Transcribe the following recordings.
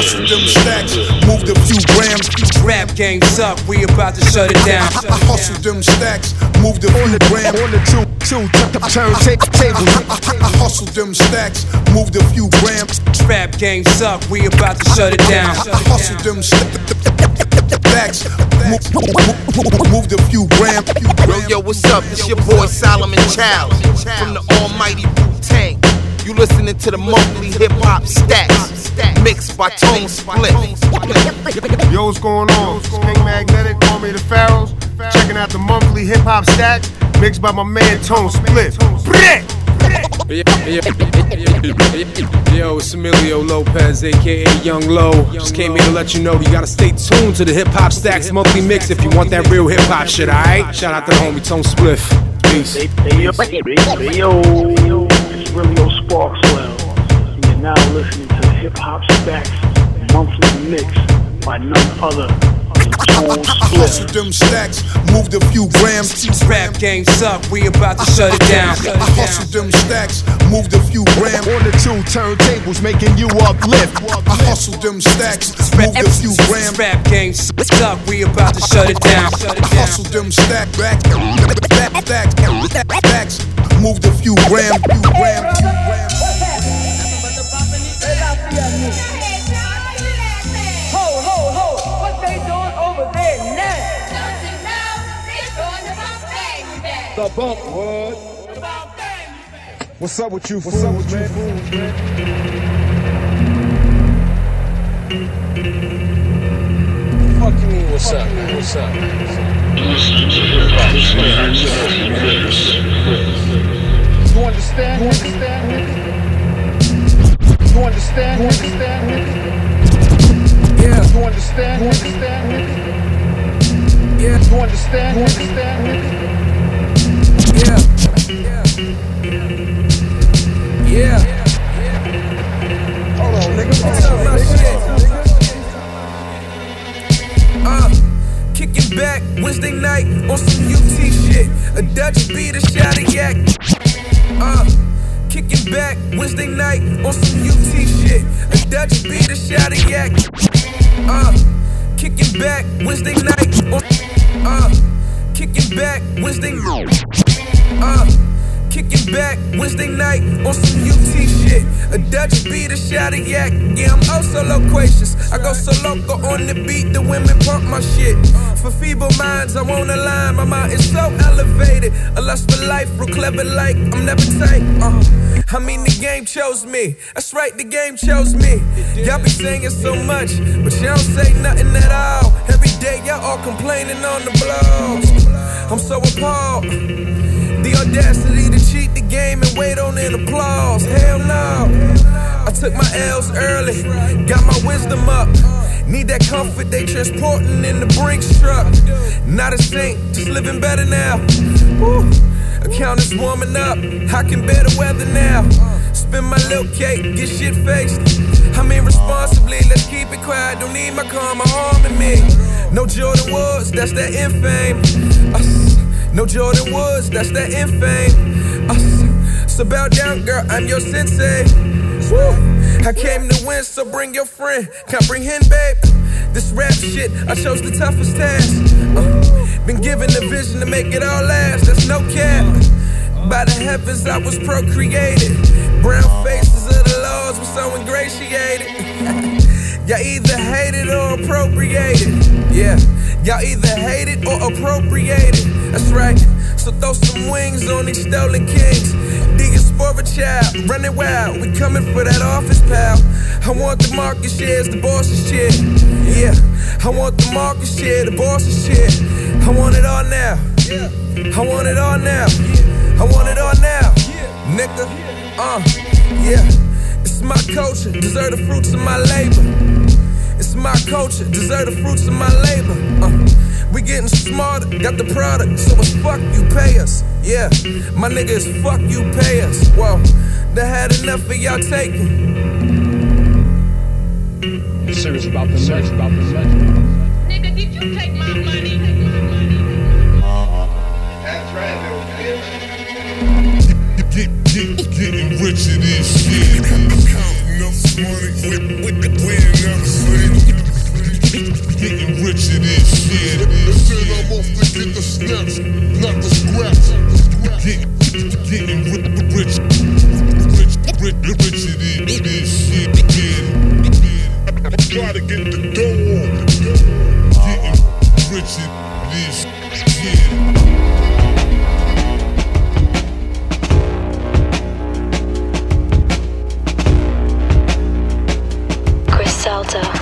hustle them stacks, moved a few grams. Rap game suck, we about to shut it down. I hustle them stacks, moved a few grams. On the two, two, turn table. I hustle them stacks, moved a few grams. Rap game suck, we about to shut it down. I hustle them stacks, moved, moved a few grams. Yo, yo, what's up? This your boy Solomon Child from the almighty Wu Tang. You listening to the monthly hip hop stacks, mixed by Tone Spliff. Yo, what's going on? It's King Magnetic, call me the Pharaohs. Checking out the monthly hip hop stacks, mixed by my man Tone Spliff. Brit! Yo, it's Emilio Lopez, aka Young Low. Just came here to let you know you gotta stay tuned to the Hip Hop Stacks monthly mix if you want that real hip hop shit, alright? Shout out to the homie Tone Spliff. Peace. Hey, hey, yo, hey, yo, it's Willie O Sparkswell. And you're now listening to the Hip Hop Stacks monthly mix by none other than Tone Hustle them stacks, moved a few grams. Rap game suck, we about to shut it down. I hustle them stacks, moved a few grams. On the two turntables, making you uplift. I hustle them stacks, moved a few grams. Rap game suck, we about to shut it down. I down. hustle them stack back, back, back, stacks, moved a few grams, few grams, few grams. Ho, ho, ho, what they doing over there? The bump, what? What's up with you, What's up with man? Fuck you mean, what's up, man? What's up? You understand? You understand? You understand? You understand? Yeah, You understand? You understand? yeah, You understand? You understand? yeah. Yeah. Hold on, nigga. What's up, my shit? Uh, kicking back Wednesday night on some UT shit. A Dutch beat, a shot of yak. Uh, kicking back Wednesday night on some UT shit. A Dutch beat, a shot of yak. Uh, kicking back Wednesday night on. Uh, kicking back Wednesday. Uh, kicking back Wednesday night on some UT shit. A Dutch beat, a shot of yak. Yeah, I'm also loquacious. I go so local on the beat, the women pump my shit. For feeble minds, I won't align. My mind is so elevated. A lust for life, real clever like I'm never tight. Uh, I mean, the game chose me. That's right, the game chose me. Y'all be saying so much, but y'all don't say nothing at all. Every day, y'all all complaining on the blogs. I'm so appalled. The audacity to cheat the game and wait on an applause. Hell no. I took my L's early, got my wisdom up. Need that comfort they transporting in the Brinks truck. Not a saint, just living better now. Woo. Account is warming up, I can bear the weather now. Spin my little cake, get shit faced. I mean responsibly, let's keep it quiet. Don't need my karma harming me. No Jordan Woods, that's that infame. Us. No Jordan Woods, that's that infame. Us. So bow down, girl, I'm your sensei. Woo. I came to win, so bring your friend. Comprehend, babe. This rap shit, I chose the toughest task. Uh, been given the vision to make it all last, that's no cap. By the heavens, I was procreated. Brown faces of the laws were so ingratiated. Y'all either hate it or appropriate it. Yeah, y'all either hate it or appropriate it. That's right. So throw some wings on these stolen kings. Digging for a child, running wild. We coming for that office pal. I want the market shares, the boss's chair. Yeah, I want the market share, the boss's chair. I want it all now. Yeah. I want it all now. I want it all now. Nigga, uh, yeah. It's my culture, deserve the fruits of my labor. It's my culture, deserve the fruits of my labor. Uh, we getting smarter, got the product, so it's fuck you pay us. Yeah, my nigga is fuck you pay us. Whoa, they had enough of y'all taking. Serious about the sex, about the sex. Nigga, did you take my money? That's right, little bitch. Get, get, getting rich in this shit. Getting shit. Said I'm to get the steps, not the scraps. Get, getting rich, rich, rich, it is, shit. Yeah. Try to get the dough. Getting shit. Griselda,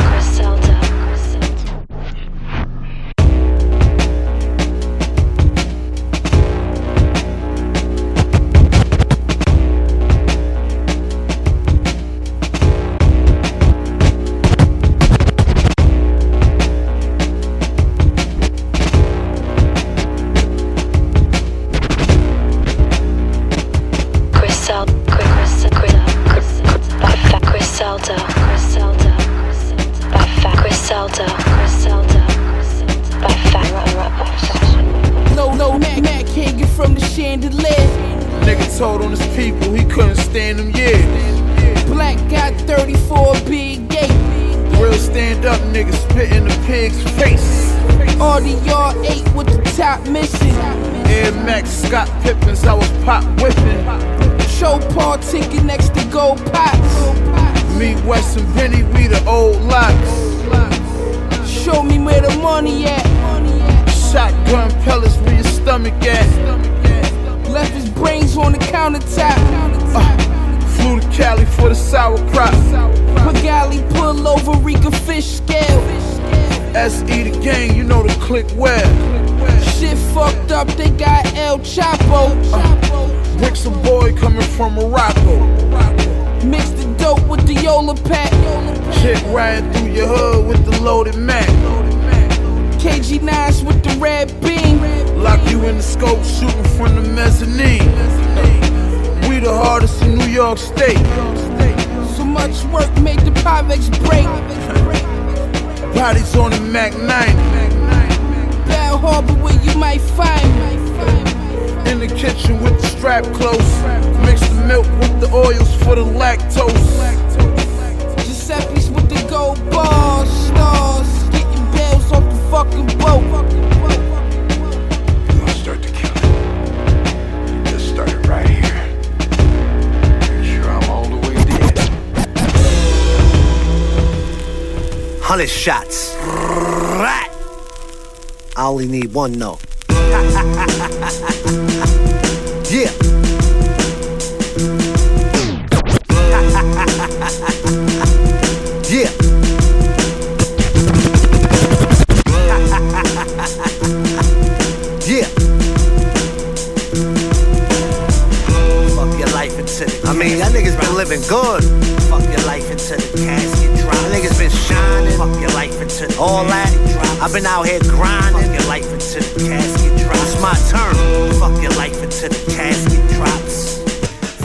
Hundred shots. I only need one no. yeah. yeah. yeah. Fuck your life into the I mean, y'all niggas been living good. Fuck your life into the casket into all that. I've been out here grinding. Fuck your life until the casket drops. It's my turn. Fuck your life until the casket drops.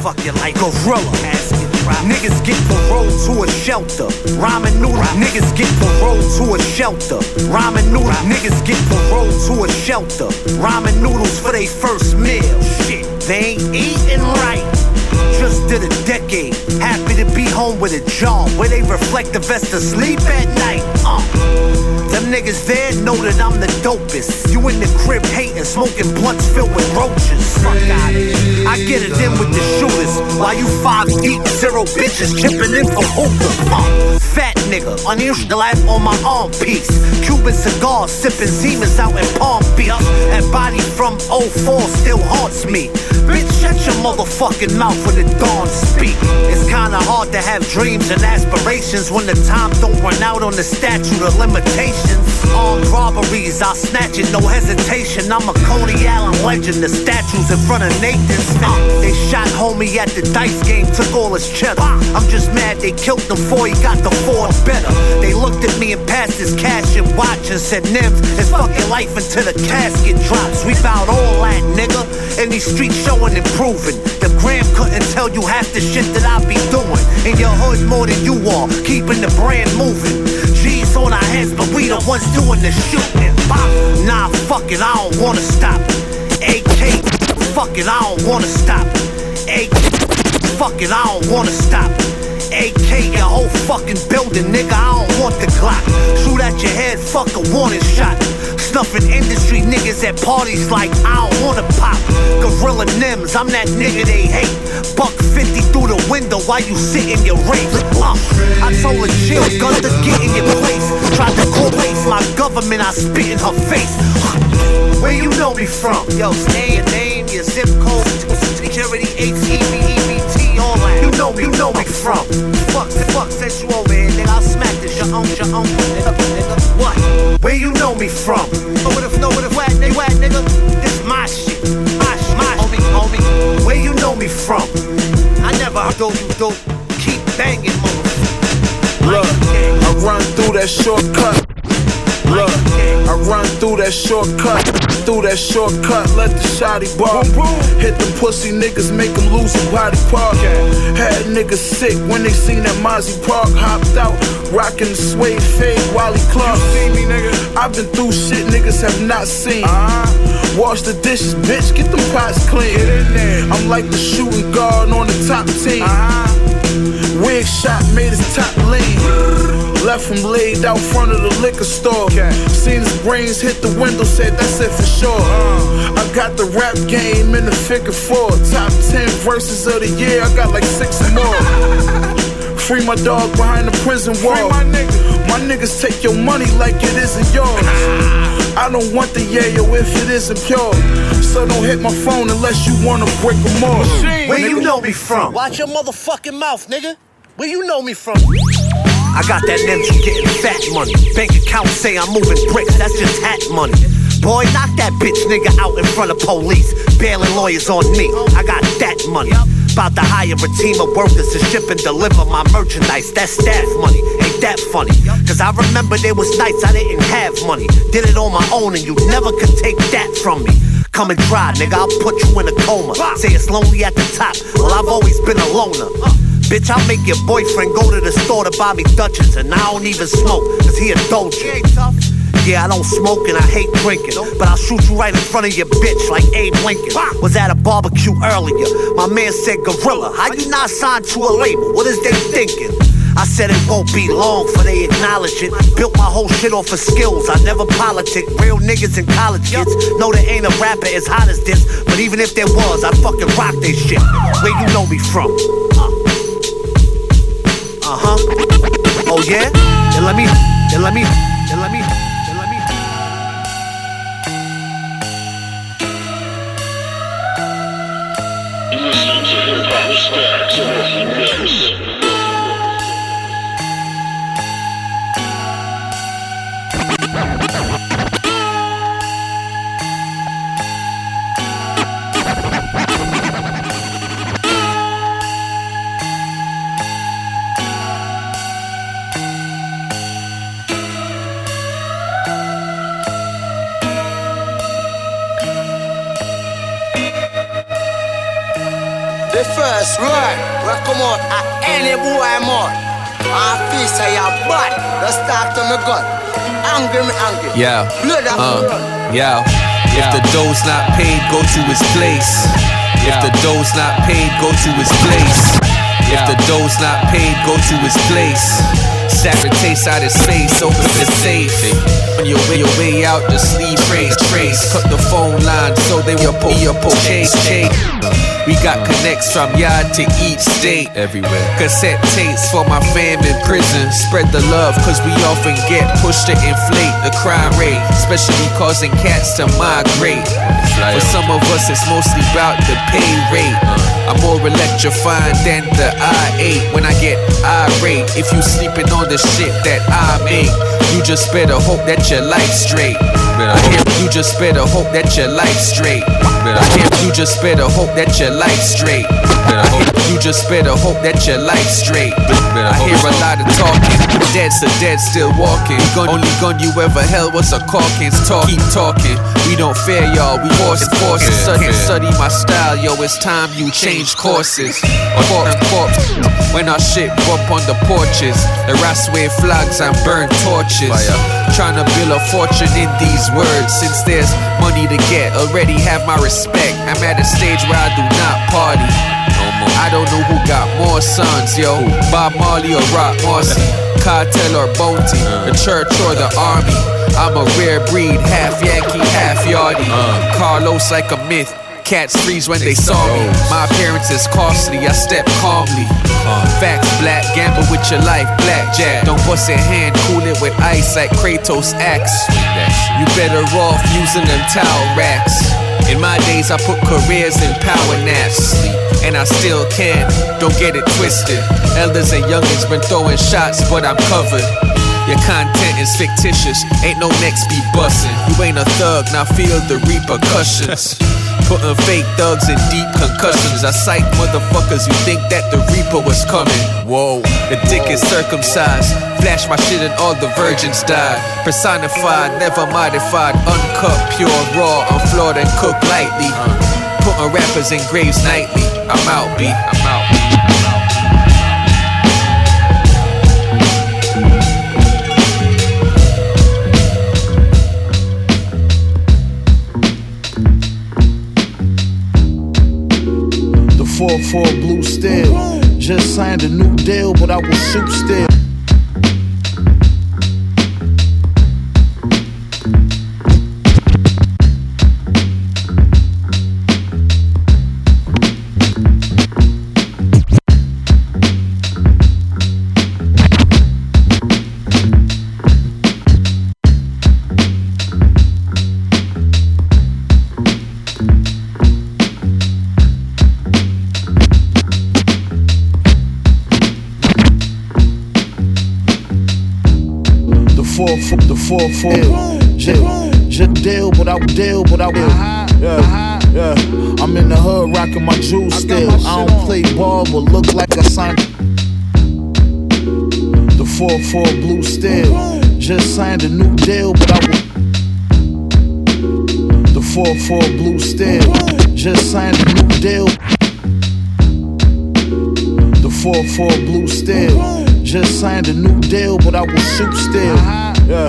Fuck your life. Gorilla. Casket drop. Niggas get paroled to a shelter. Ramen noodle. Niggas get paroled to a shelter. Ramen noodle. Niggas get paroled to a shelter. Ramen noodles for their first meal. Shit, they ain't eating right. Just did a decade. Happy to be home with a job where they reflect the best to sleep at night. Uh. Them niggas there know that I'm the dopest. You in the crib hating, smoking blunts filled with roaches. Fuck out. I get it in with the shooters. While you five deep, zero bitches chipping in for hookah. Uh. Fat nigga, unusual life on my arm piece. Cuban cigar, sipping Siemens out in Palm Beach. That body from 04 still haunts me. Bitch, shut your motherfucking mouth when the dawn speak. It's kinda hard to have dreams and aspirations when the time don't run out on the statute of limitations. Armed robberies, I'll snatch it, no hesitation. I'm a Coney Island legend, the statues in front of Nathan's. Uh, they shot homie at the dice game, took all his cheddar. I'm just mad they killed him before he got the Ford better. They looked at me and passed his cash and watch and said, Nems, it's fucking life until the casket drops. We bout all that, nigga. In these streets showing and proving. The gram couldn't tell you half the shit that I be doing. In your hood more than you are, keeping the brand moving. G's on our heads, but we the ones doing the shooting. Bop. Nah, fuck it, I don't wanna stop. AK, fuck it, I don't wanna stop. AK, fuck it, I don't wanna stop. AK, your whole fucking building, nigga, I don't want the Glock. Shoot at your head, fuck a warning shot. Snuffing industry niggas at parties like I don't wanna pop. Gorilla Nems, I'm that nigga they hate. Buck 50 through the window while you sit in your race. Uh, I told a shield gun to get in your place. Tried to place my government, I spit in her face. Where you know me from? Yo, say your name, your zip code, security. You know me, you know me from. Fuck, fuck, sent you over here, nigga. I'll smack this, your own, your own, nigga, nigga. What? Where you know me from? Know what if, know what if, whack, nigga, whack, nigga. This my shit, my my homie, homie. Where you know me from? I never do you do. Keep banging, motherfucker. Look, I run through that shortcut. Look, I run through that shortcut. Through that shortcut, let the shotty bar. Hit the pussy niggas, make them lose a body part. Had niggas sick when they seen that Mozzie Park. Hopped out, rocking the suede fade, Wally Clark. You nigga? I've been through shit niggas have not seen. Wash the dishes, bitch, get them pots clean. I'm like the shooting guard on the top team. Wig shot made his top lean. Left him laid out front of the liquor store. Seen his brains hit the window, said that's it for sure. I got the rap game in the figure four. Top 10 verses of the year, I got like six or more. Free my dog behind the prison wall. My niggas take your money like it isn't yours. I don't want the yayo if it isn't pure. So don't hit my phone unless you wanna break or more. Where you know me from? Watch your motherfucking mouth, nigga. Where you know me from? I got that ninja getting fat money. Bank account say I'm moving bricks, that's just hat money. Boy, knock that bitch nigga out in front of police. Bailing lawyers on me. I got that money. About to hire a team of workers to ship and deliver my merchandise. That's staff money. Ain't that funny? Cause I remember there was nights I didn't have money. Did it on my own and you never could take that from me. Come and try, nigga, I'll put you in a coma. Say it's lonely at the top. Well, I've always been a loner. Bitch, I'll make your boyfriend go to the store to buy me Dutchess, and I don't even smoke, cause he indulgent. Yeah, I don't smoke and I hate drinking, but I'll shoot you right in front of your bitch like Abe Lincoln. Was at a barbecue earlier. My man said, Gorilla, how you not signed to a label? What is they thinking? I said it won't be long for they acknowledge it. Built my whole shit off of skills. I never politic. Real niggas and college kids know there ain't a rapper as hot as this. But even if there was, I'd fucking rock this shit. Where you know me from? Uh huh. Oh yeah? Then let me. Then let me. Then let me. Then let me. The first word will come out at any boy mouth. I feel say you're bad. Let's start to me gun. Angry me angry. Yeah. Blood Uh, blood. yeah. If the dough's not paid, go to his place. If the dough's not paid, go to his place. If the dough's not paid, go to his place. Satin taste out his face, open the safe. On your way, your way out, the sleeve trace, trace. Cut the phone line so they will pull your chase, chase. We got connects from yard to each state. Everywhere. Cassette tapes for my fam in prison. Spread the love, cause we often get pushed to inflate the crime rate, especially causing cats to migrate. For some of us, it's mostly about the pay rate. Uh. I'm more electrifying than the I-8 when I get irate. If you sleeping on the shit that I make, you just better hope that your life's straight. I hear you just better hope that your life's straight. I hear you just better hope that your life's straight. I hear you just better hope that your life's straight. I hear a lot of talking. Dead's a dead, still walking. Gun, only gun you ever held was a Calkins. Talk, keep talking. We don't fear y'all. We force it, force it. Study, study my style, yo. It's time you change courses. Corp, corp. When our shit up on the porches, the rats wave flags and burn torches. Trying to build a fortune in these words. Since there's money to get, already have my respect. I'm at a stage where I do not party. I don't know who got more sons, yo. Bob Marley or Rock Marcy, Cartel or Bounty, the church or the army. I'm a rare breed, half Yankee, half Yardie. Carlos like a myth. cats freeze when they saw me. My appearance is costly, I step calmly. Facts black, gamble with your life, blackjack. Don't bust your hand, cool it with ice like Kratos axe. You better off using them towel racks. In my days, I put careers in power naps. And I still can, don't get it twisted. Elders and youngins been throwing shots, but I'm covered. Your content is fictitious, ain't no next be bussin'. You ain't a thug, now feel the repercussions. Putting fake thugs in deep concussions. I sight motherfuckers who think that the Reaper was coming. Whoa, the dick is circumcised. Flash my shit and all the virgins died. Personified, never modified, uncut, pure, raw, unflawed and cooked lightly. Putting rappers in graves nightly. I'm out, B. I'm out. The 4-4 blue steel. Just signed a new deal, but I will shoot still. 4-4, the 4-4. Just, deal, but I will deal, but I will. Yeah, yeah. I'm in the hood rocking my jewels still. I don't play ball, but look like I signed. The 4-4 blue steel. Just signed a new deal, but I will. The 4-4 blue steel. Just signed a new deal. The 4-4 blue steel. Just signed a new deal, but I will shoot still. Yeah,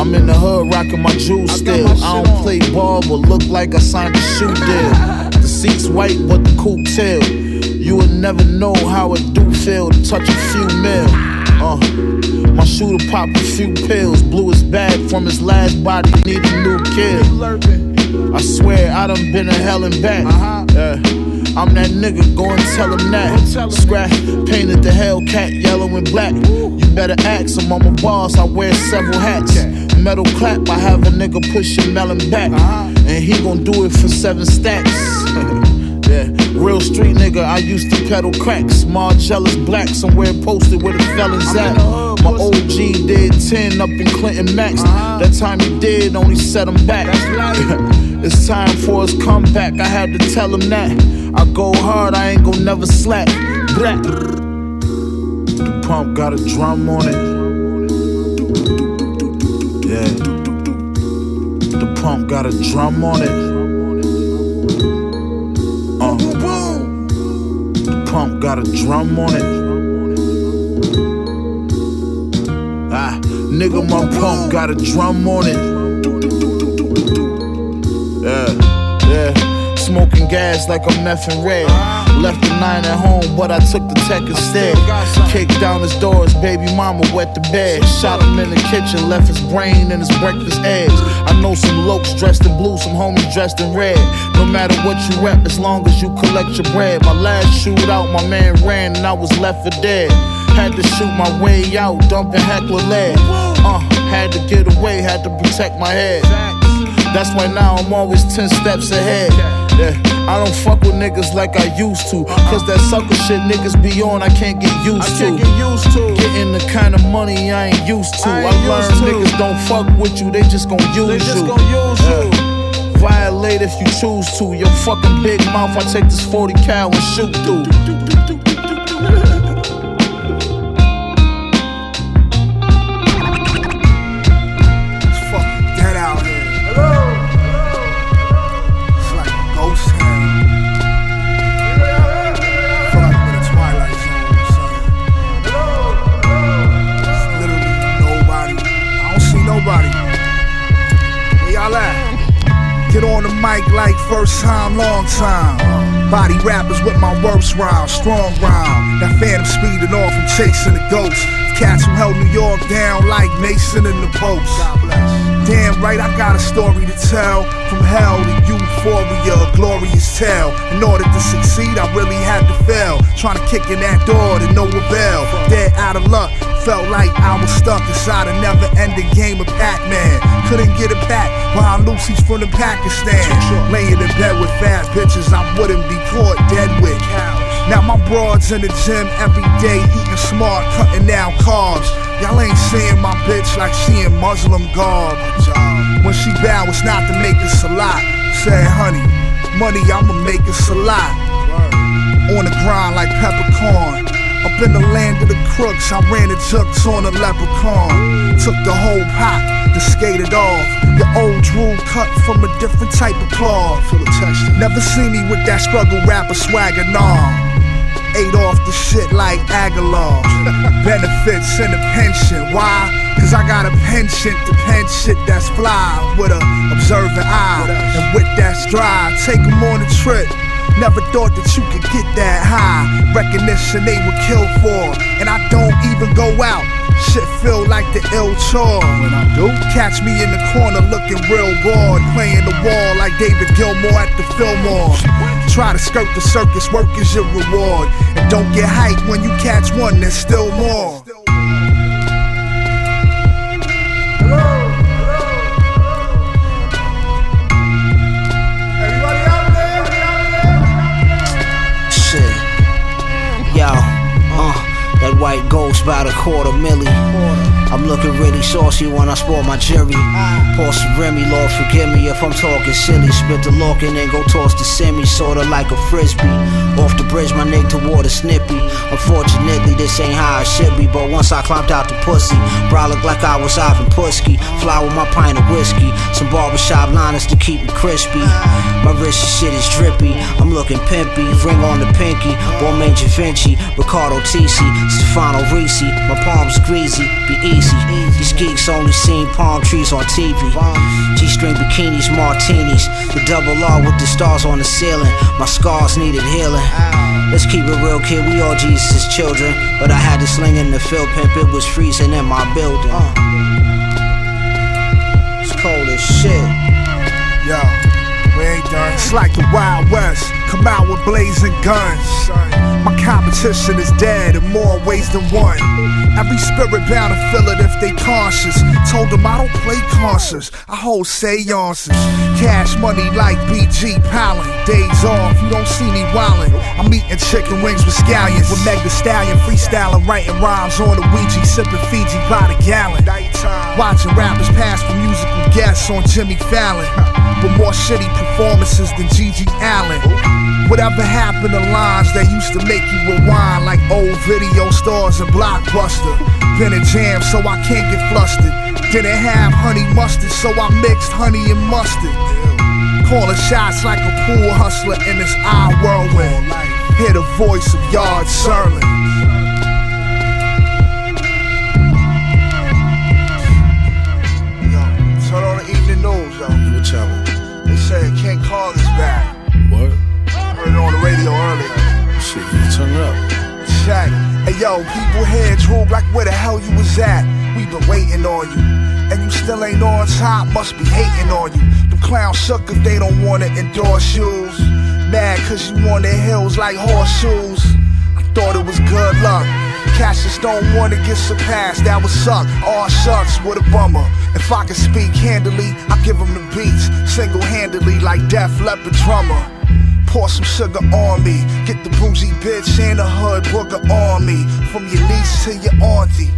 I'm in the hood rocking my jewels still. I don't play ball, but look like I signed a shoe deal. The seat's white, but the coupe tail. You would never know how it do feel to touch a few mil. Uh, my shooter pop a few pills, blew his bag from his last body, need a new kill. I swear I done been to hell and back. Yeah. I'm that nigga, go and tell him that. Scratch, painted the Hellcat yellow and black. You better ask him, I'm a boss, I wear several hats. Metal clap, I have a nigga push your melon back. And he gon' do it for seven stacks. yeah, real street nigga, I used to peddle cracks. Margiela's black, somewhere posted where the felons at. My OG did 10 up in Clinton Max. That time he did, only set him back. it's time for his comeback, I had to tell him that. I go hard, I ain't gon' never slack. Black. The pump got a drum on it. Yeah. The pump got a drum on it. Uh. The pump got a drum on it. Ah, nigga, my pump got a drum on it. Smoking gas like I'm meth and red. Left the nine at home, but I took the tech instead. Kicked down his doors, baby mama wet the bed. Shot him in the kitchen, left his brain and his breakfast eggs. I know some lokes dressed in blue, some homies dressed in red. No matter what you rep, as long as you collect your bread. My last shootout, my man ran and I was left for dead. Had to shoot my way out, dumping heckler lead. Uh, had to get away, had to protect my head. That's why now I'm always 10 steps ahead. Yeah, I don't fuck with niggas like I used to. Cause that sucker shit niggas be on, I can't get used to. I can't get used to. Getting the kind of money I ain't used to. I, learned niggas don't fuck with you, they just gon' use they just you. Gonna use yeah. You violate if you choose to. Your fucking big mouth, I take this 40 cal and shoot through. Get on the mic like first time, long time. Body rappers with my worst rhyme, strong rhyme. That phantom speeding off, I'm chasing the ghost. Cats who held New York down like Mason in the post. Damn right, I got a story to tell. From hell to euphoria, a glorious tale. In order to succeed, I really had to fail. Trying to kick in that door to no avail. Dead out of luck, felt like I was stuck inside a never ending game of Pac Man. Couldn't get a pack behind Lucy's from the Pakistan. Laying in bed with fat bitches I wouldn't be caught dead with. Now my broads in the gym every day, eating smart, cutting down carbs. Y'all ain't seeing my bitch like she in Muslim garb. When she bow, it's not to make us a lot. Say, honey, money, I'ma make us a lot. On the grind like peppercorn. Up in the land of the crooks, I ran the jukes on a leprechaun. Took the whole pot to skate it off. The old drool cut from a different type of cloth. Never see me with that struggle rapper swagger, nah. Ate off the shit like Aguilar. Benefits and a pension. Why? Cause I got a penchant to pen shit that's fly with a observant eye. And with that stride, take 'em on a trip. Never thought that you could get that high. Recognition they would kill for. And I don't even go out. Shit feel like the ill chore. When I do, catch me in the corner looking real bored. Playing the wall like David Gilmour at the Fillmore. Try to skirt the circus, work is your reward. And don't get hyped when you catch one, there's still more. White ghost by the quarter milli. I'm looking really saucy when I sport my jury. Pour some Remy, Lord forgive me if I'm talking silly. Spit the lock and then go toss the semi, sorta like a frisbee. Off the bridge, my neck toward a snippy. Unfortunately, this ain't how it should be. But once I climbed out the pussy, bro, look like I was Ivan Puski. Fly with my pint of whiskey, some barbershop liners to keep me crispy. My wrist shit is drippy, I'm looking pimpy. Ring on the pinky, Da Vinci, Riccardo Tisci, Stefano Ricci. My palms greasy, be easy. These geeks only seen palm trees on TV. G-string bikinis, martinis, the double R with the stars on the ceiling. My scars needed healing. Let's keep it real, kid. We all Jesus' children. But I had to sling in the field pimp. It was freezing in my building. Uh. It's cold as shit. Yo, we ain't done. It's like the Wild West. Come out with blazing guns. Competition is dead in more ways than one. Every spirit bound to feel it if they conscious. Told them I don't play concerts, I hold seances. Cash money like BG Palin. Days off, you don't see me wildin'. I'm eating chicken wings with scallions. With Meg the Stallion, freestyling, writing rhymes on the Ouija, sipping Fiji by the gallon. Watching rappers pass for musical guests on Jimmy Fallon. With more shitty performances than GG Allin. Whatever happened to lines that used to make you rewind like old video stars and Blockbuster? Been a jam, so I can't get flustered. Didn't have honey mustard, so I mixed honey and mustard. Calling shots like a pool hustler in this eye whirlwind. Hear the voice of Rod Serling. Say King Kong is back. What? Heard it on the radio earlier. Shit, you turn up. Check. Hey yo, people here droop like where the hell you was at. We been waiting on you. And you still ain't on top, must be hating on you. Them clowns shook if they don't wanna endorse shoes. Mad cause you on the hills like horseshoes. I thought it was good luck. Cassius don't wanna get surpassed, that would suck. All shucks, what a bummer. If I could speak handily, I give him the beats. Single handedly, like Def Leppard drummer. Pour some sugar on me. Get the bougie bitch and the hood booger on me. From your niece to your auntie,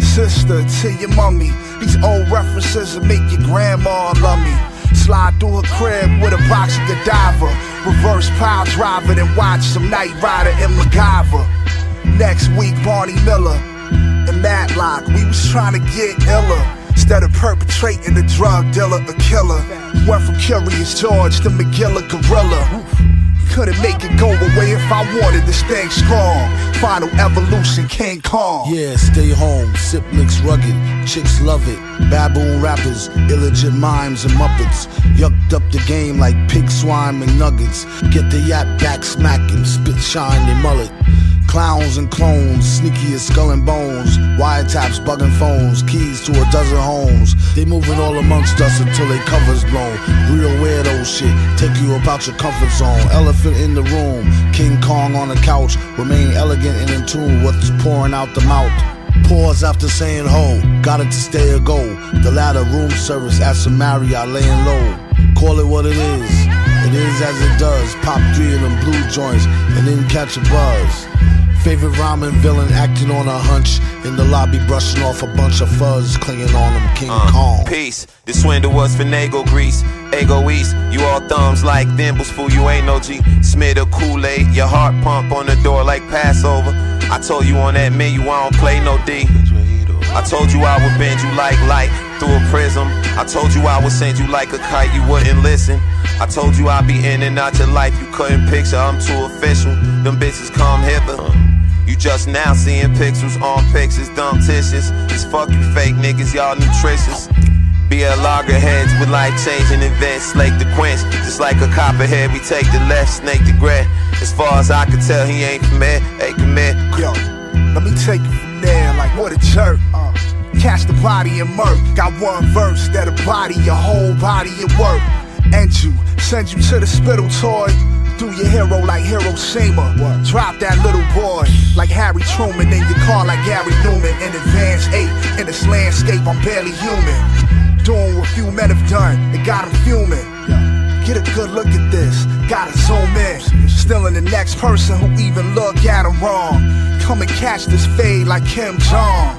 sister to your mummy. These old references will make your grandma love me. Slide through her crib with a box of Godiva. Reverse pile driver, then watch some Knight Rider and MacGyver. Next week, Barney Miller and Matlock. We was trying to get iller. Instead of perpetrating the drug dealer, a killer. Went from Curious George to Magilla Gorilla. Couldn't make it go away if I wanted to stay strong. Final evolution, King Kong. Yeah, stay home. Sip licks rugged. Chicks love it. Baboon rappers, illegit mimes and muppets. Yucked up the game like pig swine and nuggets. Get the yap back smacking. Spit shine they mullet. Clowns and clones, sneaky as skull and bones. Wiretaps, bugging phones, keys to a dozen homes. They moving all amongst us until they covers blown. Real weirdo shit, take you about your comfort zone. Elephant in the room, King Kong on the couch. Remain elegant and in tune with what's pouring out the mouth. Pause after saying ho, got it to stay or go. The latter room service at Marriott laying low. Call it what it is. It is as it does. Pop three of them blue joints and then catch a buzz. Favorite rhyming villain acting on a hunch. In the lobby brushing off a bunch of fuzz clinging on him. King uh, Kong. Peace. The swindle was finagle grease. Ego East. You all thumbs like thimbles, fool. You ain't no G. Smith or Kool Aid. Your heart pump on the door like Passover. I told you on that menu I don't play no D. I told you I would bend you like light through a prism. I told you I would send you like a kite, you wouldn't listen. I told you I'd be in and out your life, you couldn't picture. I'm too official. Them bitches come hither. You just now seeing pixels on pictures, dumb tissues. Just fuck you fake niggas, y'all nutritious. Be a loggerheads with life changing events, slake the quench. Just like a copperhead, we take the left, snake the gray. As far as I can tell, he ain't. Hey, come here. Yo, let me take it from there, like what a jerk. Uh, catch the body and murk. Got one verse that'll body your whole body at work. And you, send you to the spittle toy. Do your hero like Hiroshima. Drop that little boy like Harry Truman in your car like Gary Numan. In advance eight in this landscape, I'm barely human. Doing what few men have done, it got them fuming. Get a good look at this, gotta zoom in. Still in the next person who even look at him wrong. Come and catch this fade like Kim Jong.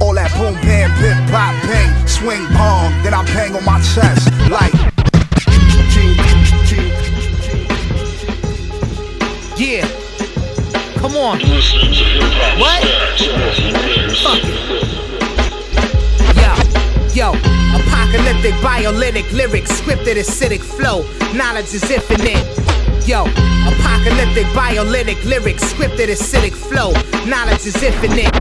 All that boom bam pip pop bang, swing bong, then I bang on my chest like. Yeah. Come on. What? Fuck it. Yo, yo. Apocalyptic, biolytic lyrics, scripted acidic flow. Knowledge is infinite. Yo, apocalyptic, biolytic lyrics, scripted acidic flow. Knowledge is infinite.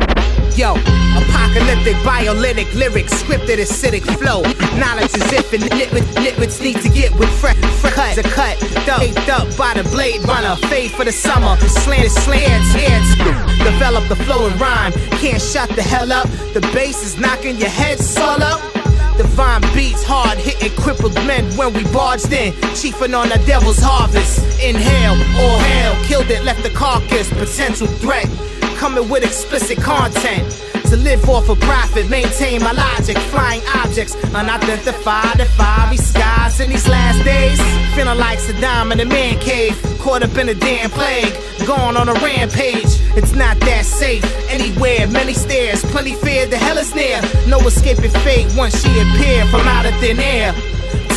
Yo, apocalyptic, biolytic lyrics, scripted acidic flow. Knowledge is infinite. Liquid, liquids need to get with fresh, fresh cut. The cut, taped up by the blade runner. Fade for the summer. Slanted slants, ants. Develop the flow and rhyme. Can't shut the hell up. The bass is knocking your head up. Divine beats hard, hitting crippled men when we barged in. Chiefing on the devil's harvest. Inhale, all hail, killed it, left the carcass. Potential threat, coming with explicit content. To live off a profit, maintain my logic. Flying objects, unidentified, defy these skies in these last days. Feeling like Saddam in a man cave, caught up in a damn plague. Gone on a rampage, it's not that safe. Anywhere, many stairs, plenty fear, the hell is near. No escaping fate once she appeared from out of thin air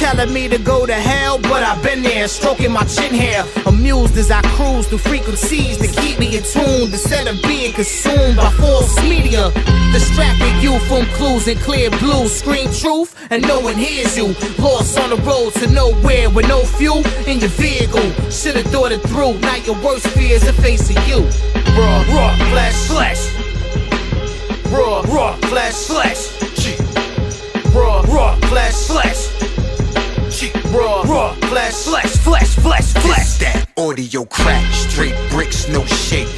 telling me to go to hell, but I've been there, stroking my chin hair. Amused as I cruise through frequencies to keep me attuned instead of being consumed by false media. Distracting you from clues in clear blue. Scream truth and no one hears you. Lost on the road to nowhere with no fuel in your vehicle. Should've thought it through. Now your worst fears are facing you. Raw, raw, flesh, flesh. Raw, raw, flesh, flesh. Raw, raw, flesh, flesh. Raw, raw, flesh, flesh, flesh, flesh, flesh. that audio crack, straight bricks, no shake.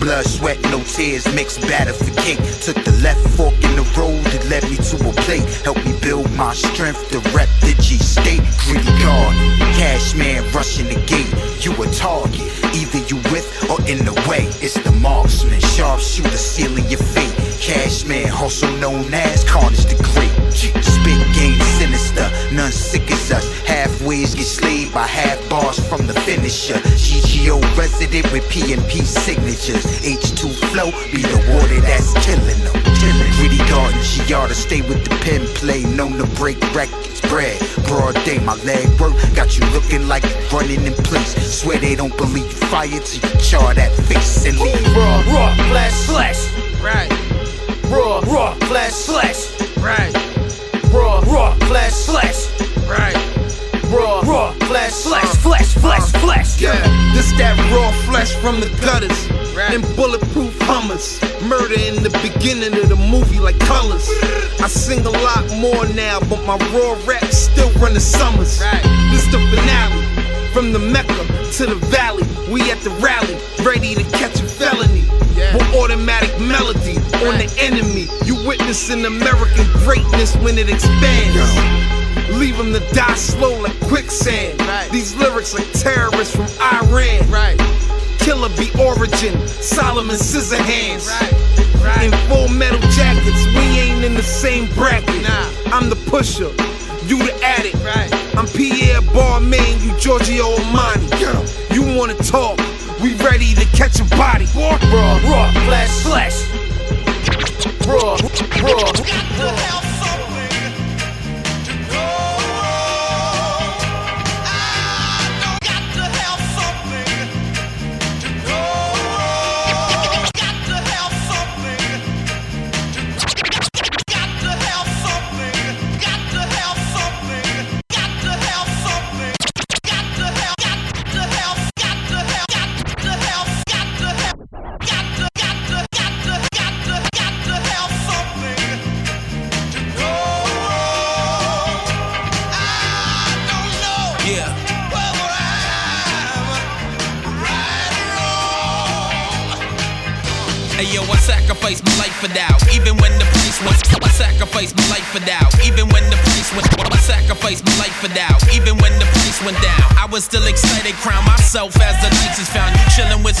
Blood, sweat, no tears, mixed batter for cake. Took the left fork in the road that led me to a plate. Helped me build my strength to rep the G state. Gritty guard, cash man rushing the gate. You a target, either you with or in the way. It's the marksman, sharpshooter sealing your fate. Cash man, also known as Carnage the Great. Spit sinister, none sick as us. Halfways get slayed by half bars from the finisher. GGO resident with PNP signatures. H2 flow be the water that's killing them. Gritty garden, Giada stay with the pen play. Known to break records, bread. Broad day, my leg work got you looking like you running in place. Swear they don't believe fire till you char that face and leave. Raw, raw, flesh, flesh. Right. Raw, raw, flesh, flesh. Right. Raw, raw, flesh, flesh. Right. Raw, raw, flesh, flesh, flesh, flesh, flesh. Yeah, this that raw flesh from the gutters. Right. And bulletproof hummers. Murder in the beginning of the movie like colors. I sing a lot more now, but my raw rap still run the summers. This the finale. From the Mecca to the valley, we at the rally, ready to catch a felony. automatic melody on the enemy. You witnessing American greatness when it expands. Leave them to die slow like quicksand. These lyrics like terrorists from Iran. Right. Killer be origin, Solomon Scissorhands. Right. In full metal jackets, we ain't in the same bracket. Nah. I'm the pusher, you the addict. Right. I'm Pierre Balmain, you Giorgio Armani. You wanna talk? We ready to catch a body. Raw, raw, raw, flesh, flesh. Raw, raw,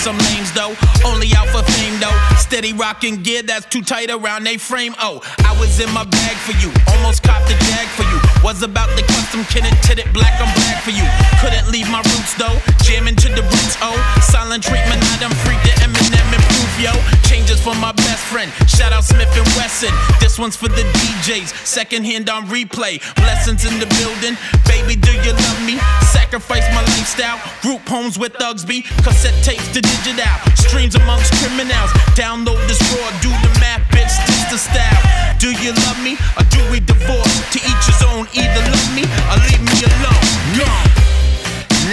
some names though, only out for fame though. Steady rockin' gear that's too tight around they frame. Oh, I was in my bag for you, almost copped the jag for you. Was about the custom kitted, titted black on black for you. Couldn't leave my roots though, jamming to the roots. Oh, silent treatment, I done freaked the Eminem and proof yo. For my best friend. Shout out Smith and Wesson. This one's for the DJs. Second hand on replay. Blessings in the building. Baby, do you love me? Sacrifice my lifestyle. Group homes with thugs be. Cassette tapes to digital. Streams amongst criminals. Download this raw. Do the math, bitch. This the style. Do you love me or do we divorce? To each his own. Either love me or leave me alone. Gone.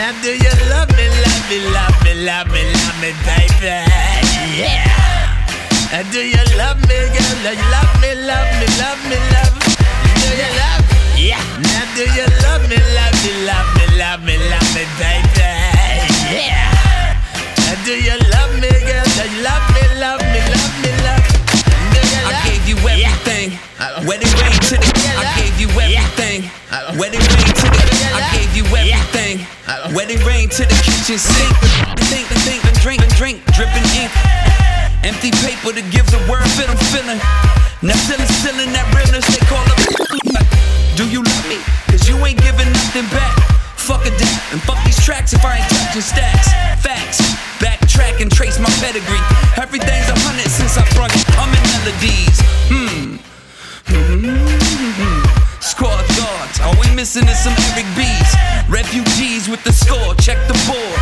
Now do you love me, love me, love me, love me, love me, baby? Yeah. And do you love me, girl? Do you love me, love me, love me, love? Me? Do you love? Yeah. Now do you love me, love me, love me, love me, love me, baby? Yeah. And do you love me, girl? Do you love me, love me, love me, love? You I gave you everything. Wedding ring to the. I gave you everything. Wedding ring to the. I gave you everything. Wedding ring to the kitchen sink. Think, think, and drink, and drink, dripping ink. Empty paper to give the word fit I'm feeling. Now still still that realness they call it. Do you love me? Cause you ain't giving nothing back. Fuck a that and fuck these tracks if I ain't touching stacks. Facts. Backtrack and trace my pedigree. Everything's a hundred since I sprung. I'm in melodies. Hmm. Squad guards, all we missing is some Eric B's. Refugees with the score, check the board.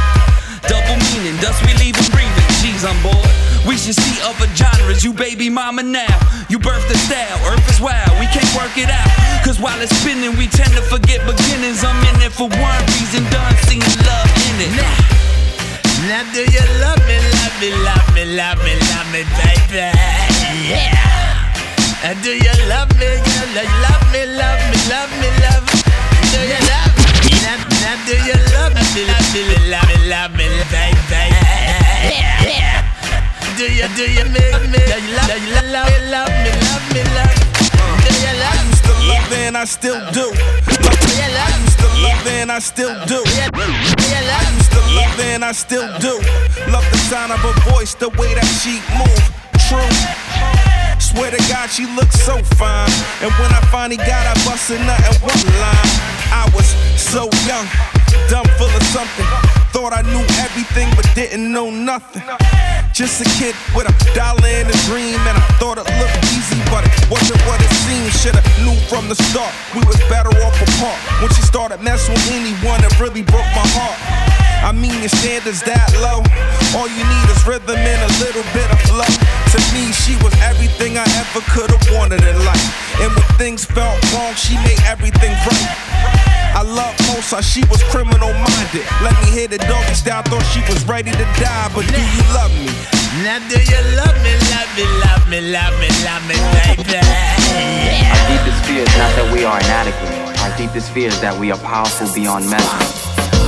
Double meaning, thus we leaving breathing. G's on board. We should see other genres, you baby mama now. You birthed the style, earth is wild, we can't work it out. Cause while it's spinning, we tend to forget beginnings. I'm in it for one reason, done singing love in it. Now now do you love me, love me, love me, love me, love me, baby? Yeah. And do you love me, girl? Love me, love me, love me, love? Do you love me? Now, now do you love me, love me, love me, love me, baby? Do you, do you make me? Do you love, do you love me, love me, love me, love? Do you love? I used to love and I still do. I used to love and I still do. I used to love and I still do. Love the sound of her voice, the way that she move. True. Swear to God, she looks so fine. And when I finally got her busting nothing one line, I was so young, dumb, full of something. Thought I knew everything, but didn't know nothing. Just a kid with a dollar and a dream, and I thought it looked easy, but it wasn't what it seemed. Shoulda knew from the start we was better off apart. When she started messing with anyone, it really broke my heart. I mean, your standards that low. All you need is rhythm and a little bit of flow. To me, she was everything I ever could have wanted in life. And when things felt wrong, she made everything right. I love most how she was criminal minded. Let me hear the doggy style, thought she was ready to die. But do you love me? Now do you love me, love me, love me, love me, love me, baby? Our deepest fear is not that we are inadequate. Our deepest fear is that we are powerful beyond measure.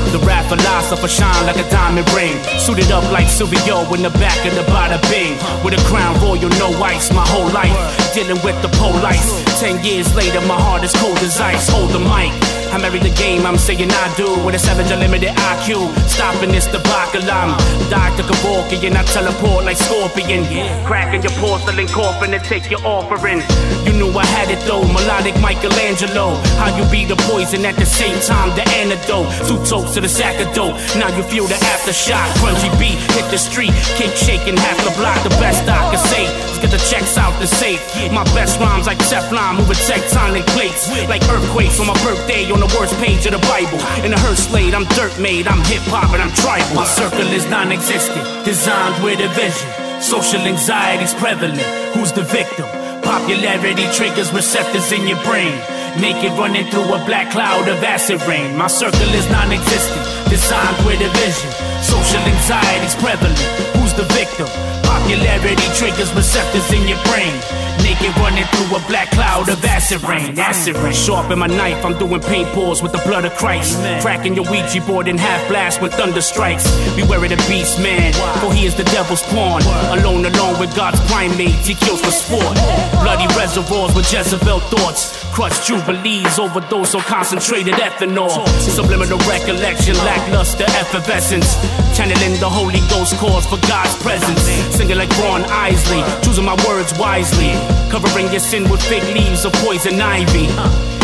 The rap philosopher shine like a diamond ring. Suited up like Silvio in the back of the bada bing. With a crown royal, no ice, my whole life. Dealing with the police. Ten years later, my heart is cold as ice. Hold the mic. I married the game, I'm saying I do. With a savage unlimited IQ. Stopping this debacle, I'm Dr. Kevorkian. I teleport like Scorpion. Cracking your porcelain coffin and take your offering. You knew I had it though, melodic Michelangelo. How you be the poison at the same time, the antidote. Two toes to the sack of dope. Now you feel the aftershock. Crunchy beat, hit the street. kick shaking half the block. The best I can say. Let's get the checks out the safe. My best rhymes like Teflon, moving tectonic plates. Like earthquakes on my birthday on the worst page of the Bible. In a hearse slate, I'm dirt made, I'm hip hop and I'm tribal. My circle is non existent, designed with a vision. Social anxiety's prevalent. Who's the victim? Popularity triggers receptors in your brain. Naked running through a black cloud of acid rain. My circle is non existent, designed with a vision. Social anxiety's prevalent. The victim? Popularity triggers receptors in your brain. Naked running through a black cloud of acid rain. Acid rain. Sharpen my knife, I'm doing paint pours with the blood of Christ. Cracking your Ouija board in half blast when thunder strikes. Beware of the beast, man, for he is the devil's pawn. Alone, alone with God's primates, he kills for sport. Bloody reservoirs with Jezebel thoughts. Crushed jubilees, overdose on concentrated ethanol. Subliminal recollection, lackluster effervescence. Channeling the Holy Ghost cause for God's presence. Singing like Ron Isley, choosing my words wisely. Covering your sin with fig leaves of poison ivy.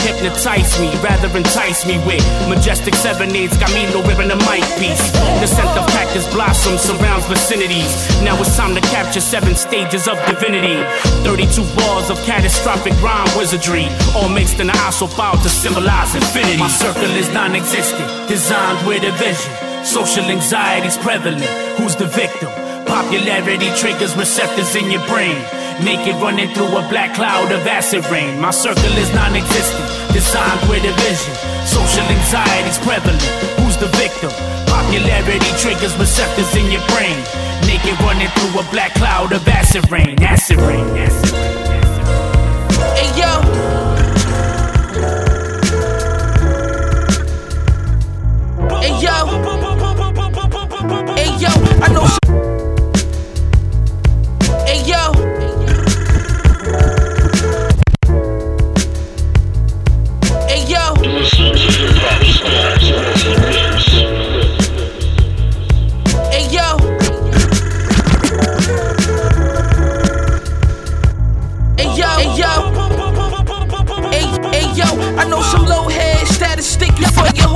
Hypnotize me, rather entice me with majestic serenades. Got me no ribbon a mic piece. The scent of cactus blossom surrounds vicinities. Now it's time to capture seven stages of divinity. 32 bars of catastrophic rhyme wizardry, all mixed in an file to symbolize infinity. My circle is non existent, designed with a vision. Social anxiety's prevalent. Who's the victim? Popularity triggers receptors in your brain. Naked running through a black cloud of acid rain. My circle is non existent, designed with a vision. Social anxiety's prevalent. Who's the victim? Popularity triggers receptors in your brain. Naked running through a black cloud of acid rain. Acid rain. Acid rain. Hey yo. Hey yo. I know.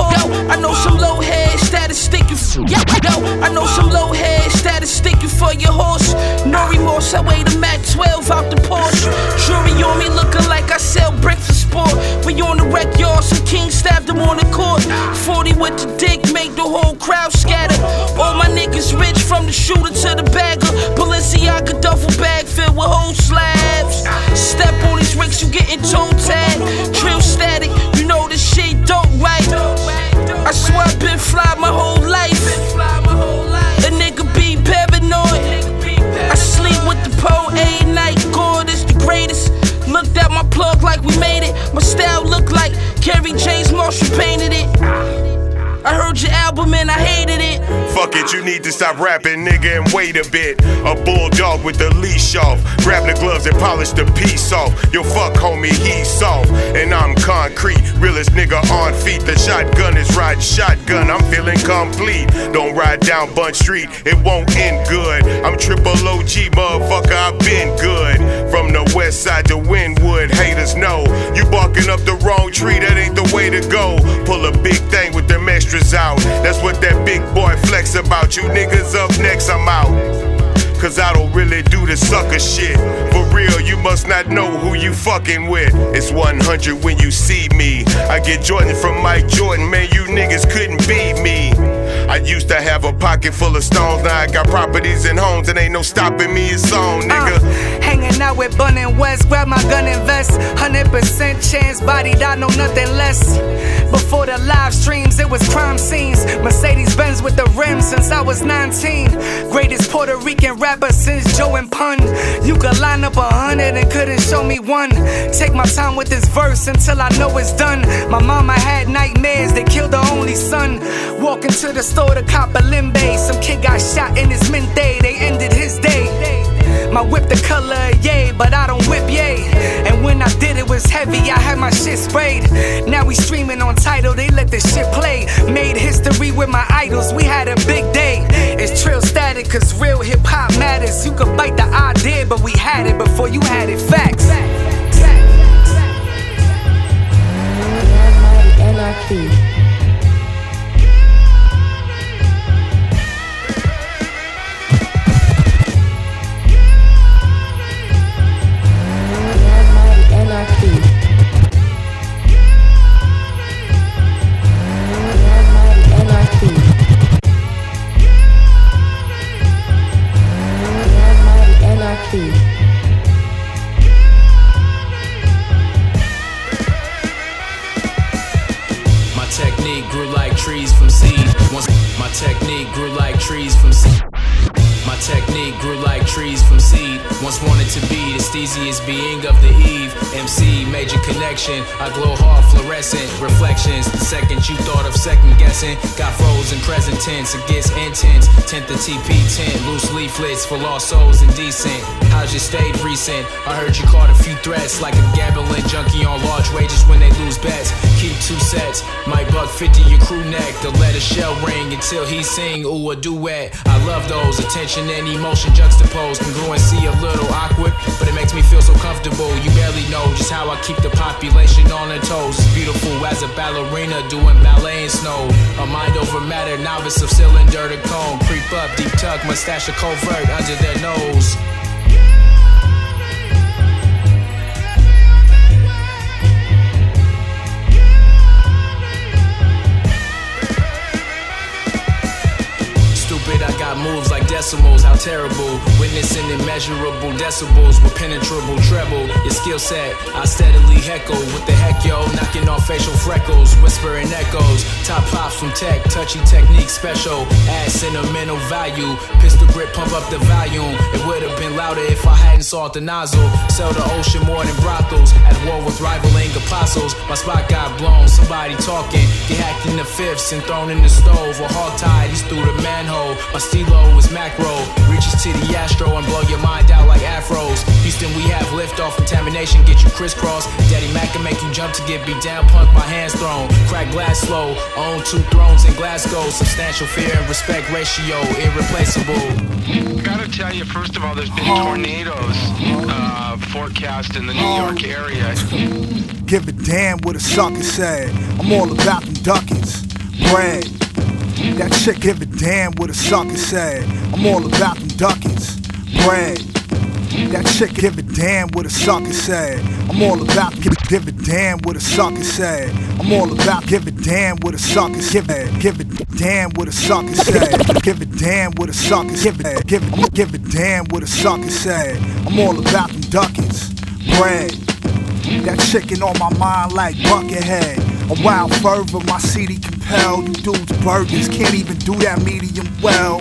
Hoe. I know some low head statistic you. f- Yo, I know some low head statistic you for your horse. No remorse, I weigh the Mac 12 out the Porsche. Jury on me looking like I sell bricks for sport. We on the rec yard, some king stabbed him on the court. 40 with the dick, make the whole crowd scatter. All my niggas rich from the shooter to the bagger. Balenciaga duffel bag filled with whole slabs. Kerry James Marshall painted it. I heard your album and I hated it. Fuck it, you need to stop rapping, nigga, and wait a bit. A bulldog with the leash off. Grab the gloves and polish the piece off. Yo, fuck, homie, he's soft. And I'm concrete. Realest nigga on feet. The shotgun is riding shotgun. I'm feeling complete. Don't ride down Bunch Street, it won't end good. I'm triple OG, motherfucker, I've been good. From the west side to Wynwood, haters know. You barking up the wrong tree, that ain't the way to go. Pull a big thing with them out. That's what that big boy flex about. You niggas up next, I'm out. Cause I don't really do the sucker shit. For real, you must not know who you fucking with. It's 100 when you see me. I get Jordan from Mike Jordan, man, you niggas couldn't beat me. I used to have a pocket full of stones, now I got properties and homes, and ain't no stopping me, it's on, uh, nigga. Hang hanging out with Bun and West. Grab my gun and vest. 100% chance, bodied, I know nothing less. Before the live streams, it was crime scenes. Mercedes Benz with the rims since I was 19. Greatest Puerto Rican rapper since Joe and Pun. You could line up a hundred and couldn't show me one. Take my time with this verse until I know it's done. My mama had nightmares, they killed her only son. Walking to the store to cop a limbe. Some kid got shot in his mint day, they ended his day. My whip the color of yay, but I don't whip yay. And when I did it was heavy, I had my shit sprayed. Now we streaming on Tidal, they let this shit play. Made history with my idols, we had a big day. It's trill static, cause real hip hop matters. You could bite the idea, but we had it before you had it. Facts. Anarchy. Anarchy. Like trees from seed. Once my technique grew like trees from seed. Technique grew like trees from seed. Once wanted to be the steeziest being of the eve. MC, major connection. I glow hard, fluorescent reflections. The second you thought of second guessing, got frozen present tense. Gets intense. Tenth the TP tent, loose leaflets for lost souls and decent. How's your state recent? I heard you caught a few threats, like a gambling junkie on large wages when they lose bets. Keep two sets, might buck 50 your crew neck. The letter shell ring until he sing, ooh, a duet. I love those, attention and emotion juxtaposed. Congruency a little awkward, but it makes me feel so comfortable. You barely know just how I keep the population on their toes. It's Beautiful as a ballerina doing ballet in snow. A mind over matter, novice of cylinder to cone. Creep up, deep tuck, mustache a covert under their nose. Stupid, moves like decimals, how terrible. Witnessing immeasurable decibels with penetrable treble. Your skill set, I steadily heckle. What the heck, yo? Knocking off facial freckles, whispering echoes. Top pops from tech, touchy technique special. Add sentimental value. Pistol grip, pump up the volume. It would have been louder if I hadn't sought the nozzle. Sell the ocean more than brothels. At war with rivaling apostles. My spot got blown, somebody talking. Get hacked in the fifths and thrown in the stove. Or hog tied, he's through the manhole. My stilo is macro. Reaches to the astro and blow your mind out like afros. Houston, we have liftoff contamination, get you crisscross. Daddy Mac can make you jump to get beat down, punk my hands thrown. Crack glass slow, own two thrones in Glasgow. Substantial fear and respect ratio, irreplaceable. Gotta tell you, first of all, there's been tornadoes uh, forecast in the New York area. Give a damn what a sucker said. I'm all about them duckins. Bread. That shit give a damn what a sucker said. I'm all about them duckins. Bread. That shit give a damn what a sucker said. I'm all about give, give a damn what a sucker said. I'm all about give a damn what a sucker said. Give a damn what a sucker said. Give a damn what a sucker said. Give a, give a damn what a sucker said. I'm all about them duckins. Bread. That chicken on my mind like Buckethead. A wild fervor, my CD compelled. You dudes burgers can't even do that medium well.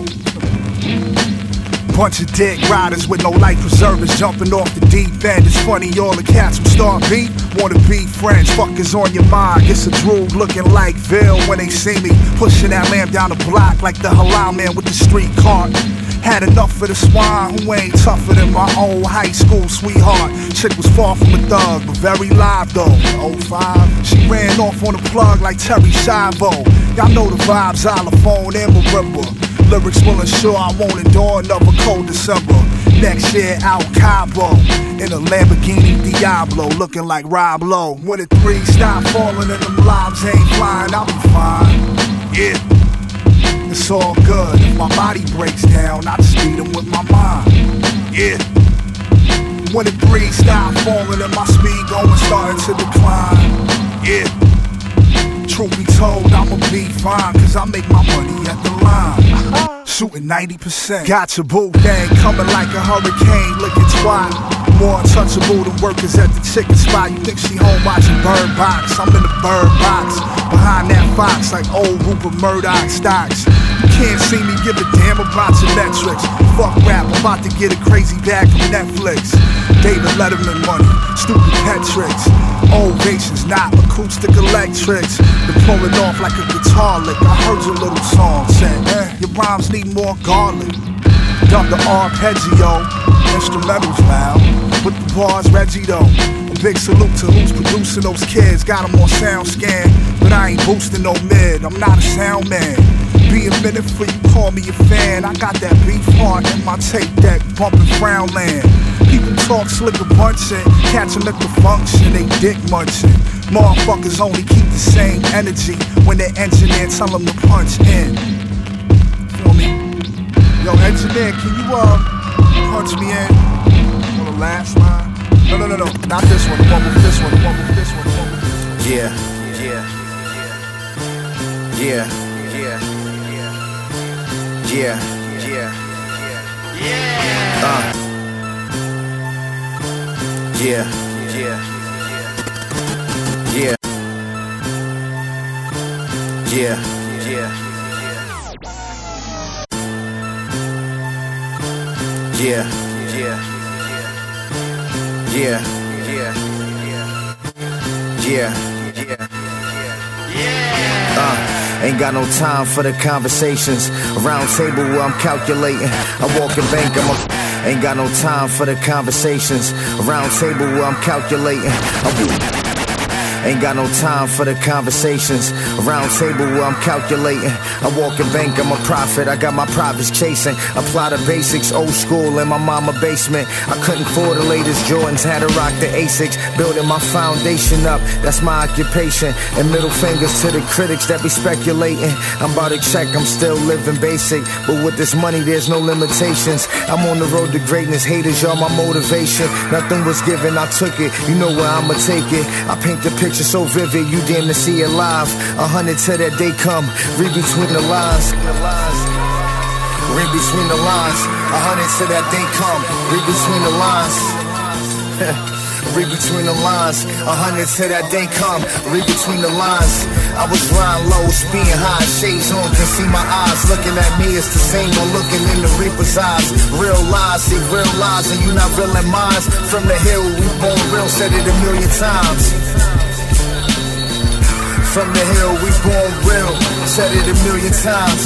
Bunch of dick riders with no life preservers jumping off the deep end. It's funny, all the cats from Star Beat wanna be friends. Fuckers on your mind. It's a droog looking like Bill when they see me pushing that lamb down the block like the halal man with the street cart. Had enough of the swine who ain't tougher than my old high school sweetheart. Chick was far from a thug, but very live though. Oh five, she ran off on the plug like Terri Schiavo. Y'all know the vibes, xylophone and marimba. Lyrics will ensure I won't endure another cold December. Next year out Cabo in a Lamborghini Diablo, looking like Rob Lowe. When the three stop falling and them lobs ain't flying, I'll be fine. Yeah. It's all good. If my body breaks down, I just beat 'em with my mind. Yeah. When the breeze stop falling and my speed going starting to decline. Yeah. Truth be told, I'ma be fine, cause I make my money at the line. Shooting 90%. Got your boo thing coming like a hurricane, looking twat. More untouchable than workers at the chicken spot. You think she home watching Bird Box? I'm in the Bird Box. Behind that fox, like old Rupert Murdoch stocks. Can't see me give a damn about your metrics. Fuck rap, I'm about to get a crazy bag from Netflix. David Letterman money, stupid pet tricks. Ovations, not acoustic electrics. Pull it off like a guitar lick. I heard your little song, saying, eh, your rhymes need more garlic. Dump the arpeggio, instrumentals now. With the bars, Reggie though. A big salute to who's producing those kids. Got them on SoundScan, but I ain't boosting no mid. I'm not a sound man. Be a minute for you call me a fan. I got that beef heart in my tape deck, bumping Frownland. People talk slick a 'em at the function, they dick munching. Motherfuckers only keep the same energy when their engineer tell them to punch in. Feel me? Yo, engineer, can you uh punch me in last line? No, no, no, no, not this one. The one with this one. The one with this one. The one with this one. Yeah. Yeah. Yeah. Yeah. Yeah. Yeah. Yeah. Uh. Yeah. Yeah. Yeah. Yeah. Yeah. Yeah. Yeah. Yeah. Yeah. Yeah. Yeah. Yeah. Uh, ain't got no time for the conversations. Round table where I'm calculating. I walk in bank, I'm a. Ain't got no time for the conversations. Round table where I'm calculating. I Ain't got no time for the conversations. Round table where I'm calculating. I walk in bank, I'm a prophet. I got my profits chasing. Apply the basics, old school in my mama basement. I couldn't afford the latest Jordans, had to rock the Asics. Building my foundation up, that's my occupation. And middle fingers to the critics that be speculating. I'm about to check, I'm still living basic. But with this money, there's no limitations. I'm on the road to greatness, haters, y'all my motivation. Nothing was given, I took it. You know where I'ma take it. I paint the picture so vivid, you damn to see it live. A hundred till that day come, read between the lines. Read between the lines. A hundred till that day come, read between the lines. read between the lines. A hundred till that day come, read between the lines. I was lying low, speeding high, shades on, can see my eyes. Looking at me, it's the same one looking in the reaper's eyes. Real lies, see real lies, and you not real in minds. From the hill, we born real, said it a million times. From the hill, we born real, said it a million times.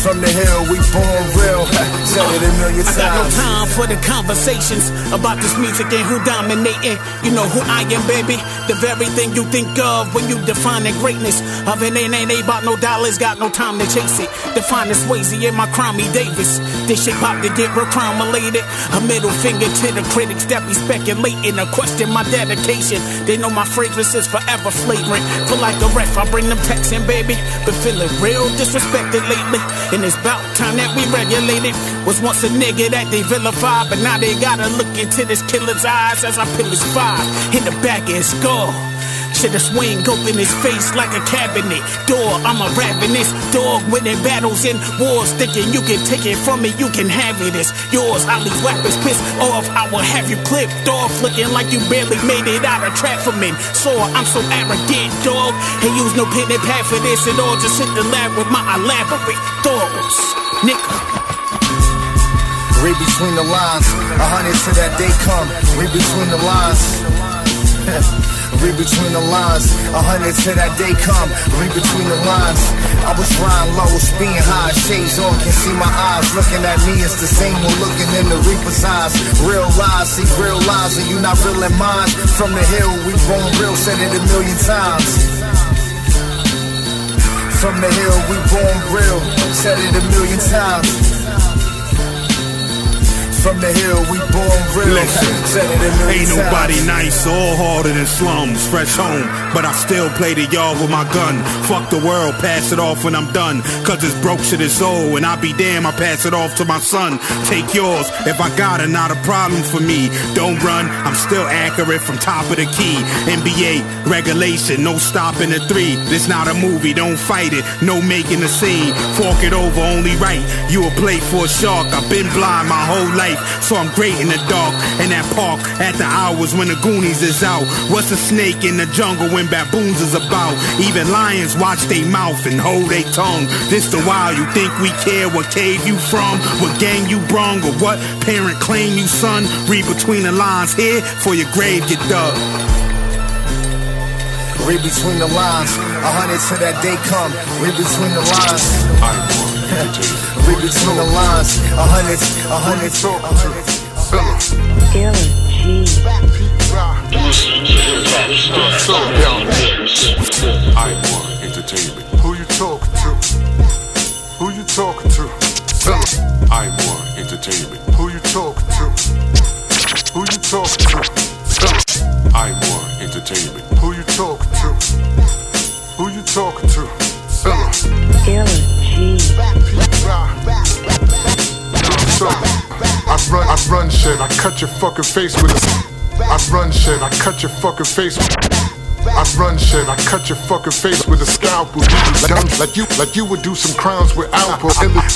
From the hill, we born real, said it a million times. I got no time for the conversations about this music and who dominating. You know who I am, baby. The very thing you think of when you define the greatness of it ain't ain't about no dollars, got no time to chase it. Define this Swayze in my Cromie Davis. This shit about to get real related. A middle finger to the critics that be speculating or question my dedication. They know my fragrance is forever flagrant. Feel like a ref, I bring them texts in, baby. Been feeling real disrespected lately. And it's about time that we regulate it. Was once a nigga that they vilified, but now they gotta look into this killer's eyes as I his five in the back of his skull. Should have swing open his face like a cabinet door. I'm a ravenous dog winning battles in wars. Thinking you can take it from me, you can have it. It's yours. I leave weapons pissed off. I will have you clipped off. Looking like you barely made it out of trap for me. So I'm so arrogant, dog. Ain't use no pen and pad for this at all. Just hit the lab with my elaborate thoughts. Nigga. Read between the lines. A hundred till that day come. Read between the lines. Read between the lines. A hundred till that day come. Read between the lines. I was riding low, speeding high, shades on, can see my eyes. Looking at me, it's the same one looking in the reaper's eyes. Real lies, see real lies, and you not real in mine. From the hill, we born real, said it a million times. From the hill, we born real, said it a million times. From the hill, we born real, Listen, said it a million ain't nobody nice or harder than slums. Fresh home, but I still play the yard with my gun. Fuck the world, pass it off when I'm done. Cause it's broke shit is old, and I be damn, I pass it off to my son. Take yours, if I got it, not a problem for me. Don't run, I'm still accurate from top of the key. NBA, regulation, no stopping the three. This not a movie, don't fight it, no making a scene. Fork it over, only right. You a play for a shark, I've been blind my whole life. Life, so I'm great in the dark. In that park, at the hours when the Goonies is out. What's a snake in the jungle when baboons is about? Even lions watch they mouth and hold they tongue. This the wild, you think we care what cave you from? What gang you brung or what parent claim you son? Read between the lines here for your grave get dug. Read between the lines, a hundred till that day come. Read between the lines. Read between the lines, a hundred, a hundred, a I Entertainment. Who you talking to? Who you talking to? I want Entertainment. Who you talking to? Who you talking to? I want Entertainment. Who you talking to? Who you talking to? I run, I run shit. I cut your fucking face with a. I run shit. I cut your fucking face. I run shit, I cut your fucking face with a scalpel. Dumb, like you, like you would do some crimes with Alpo.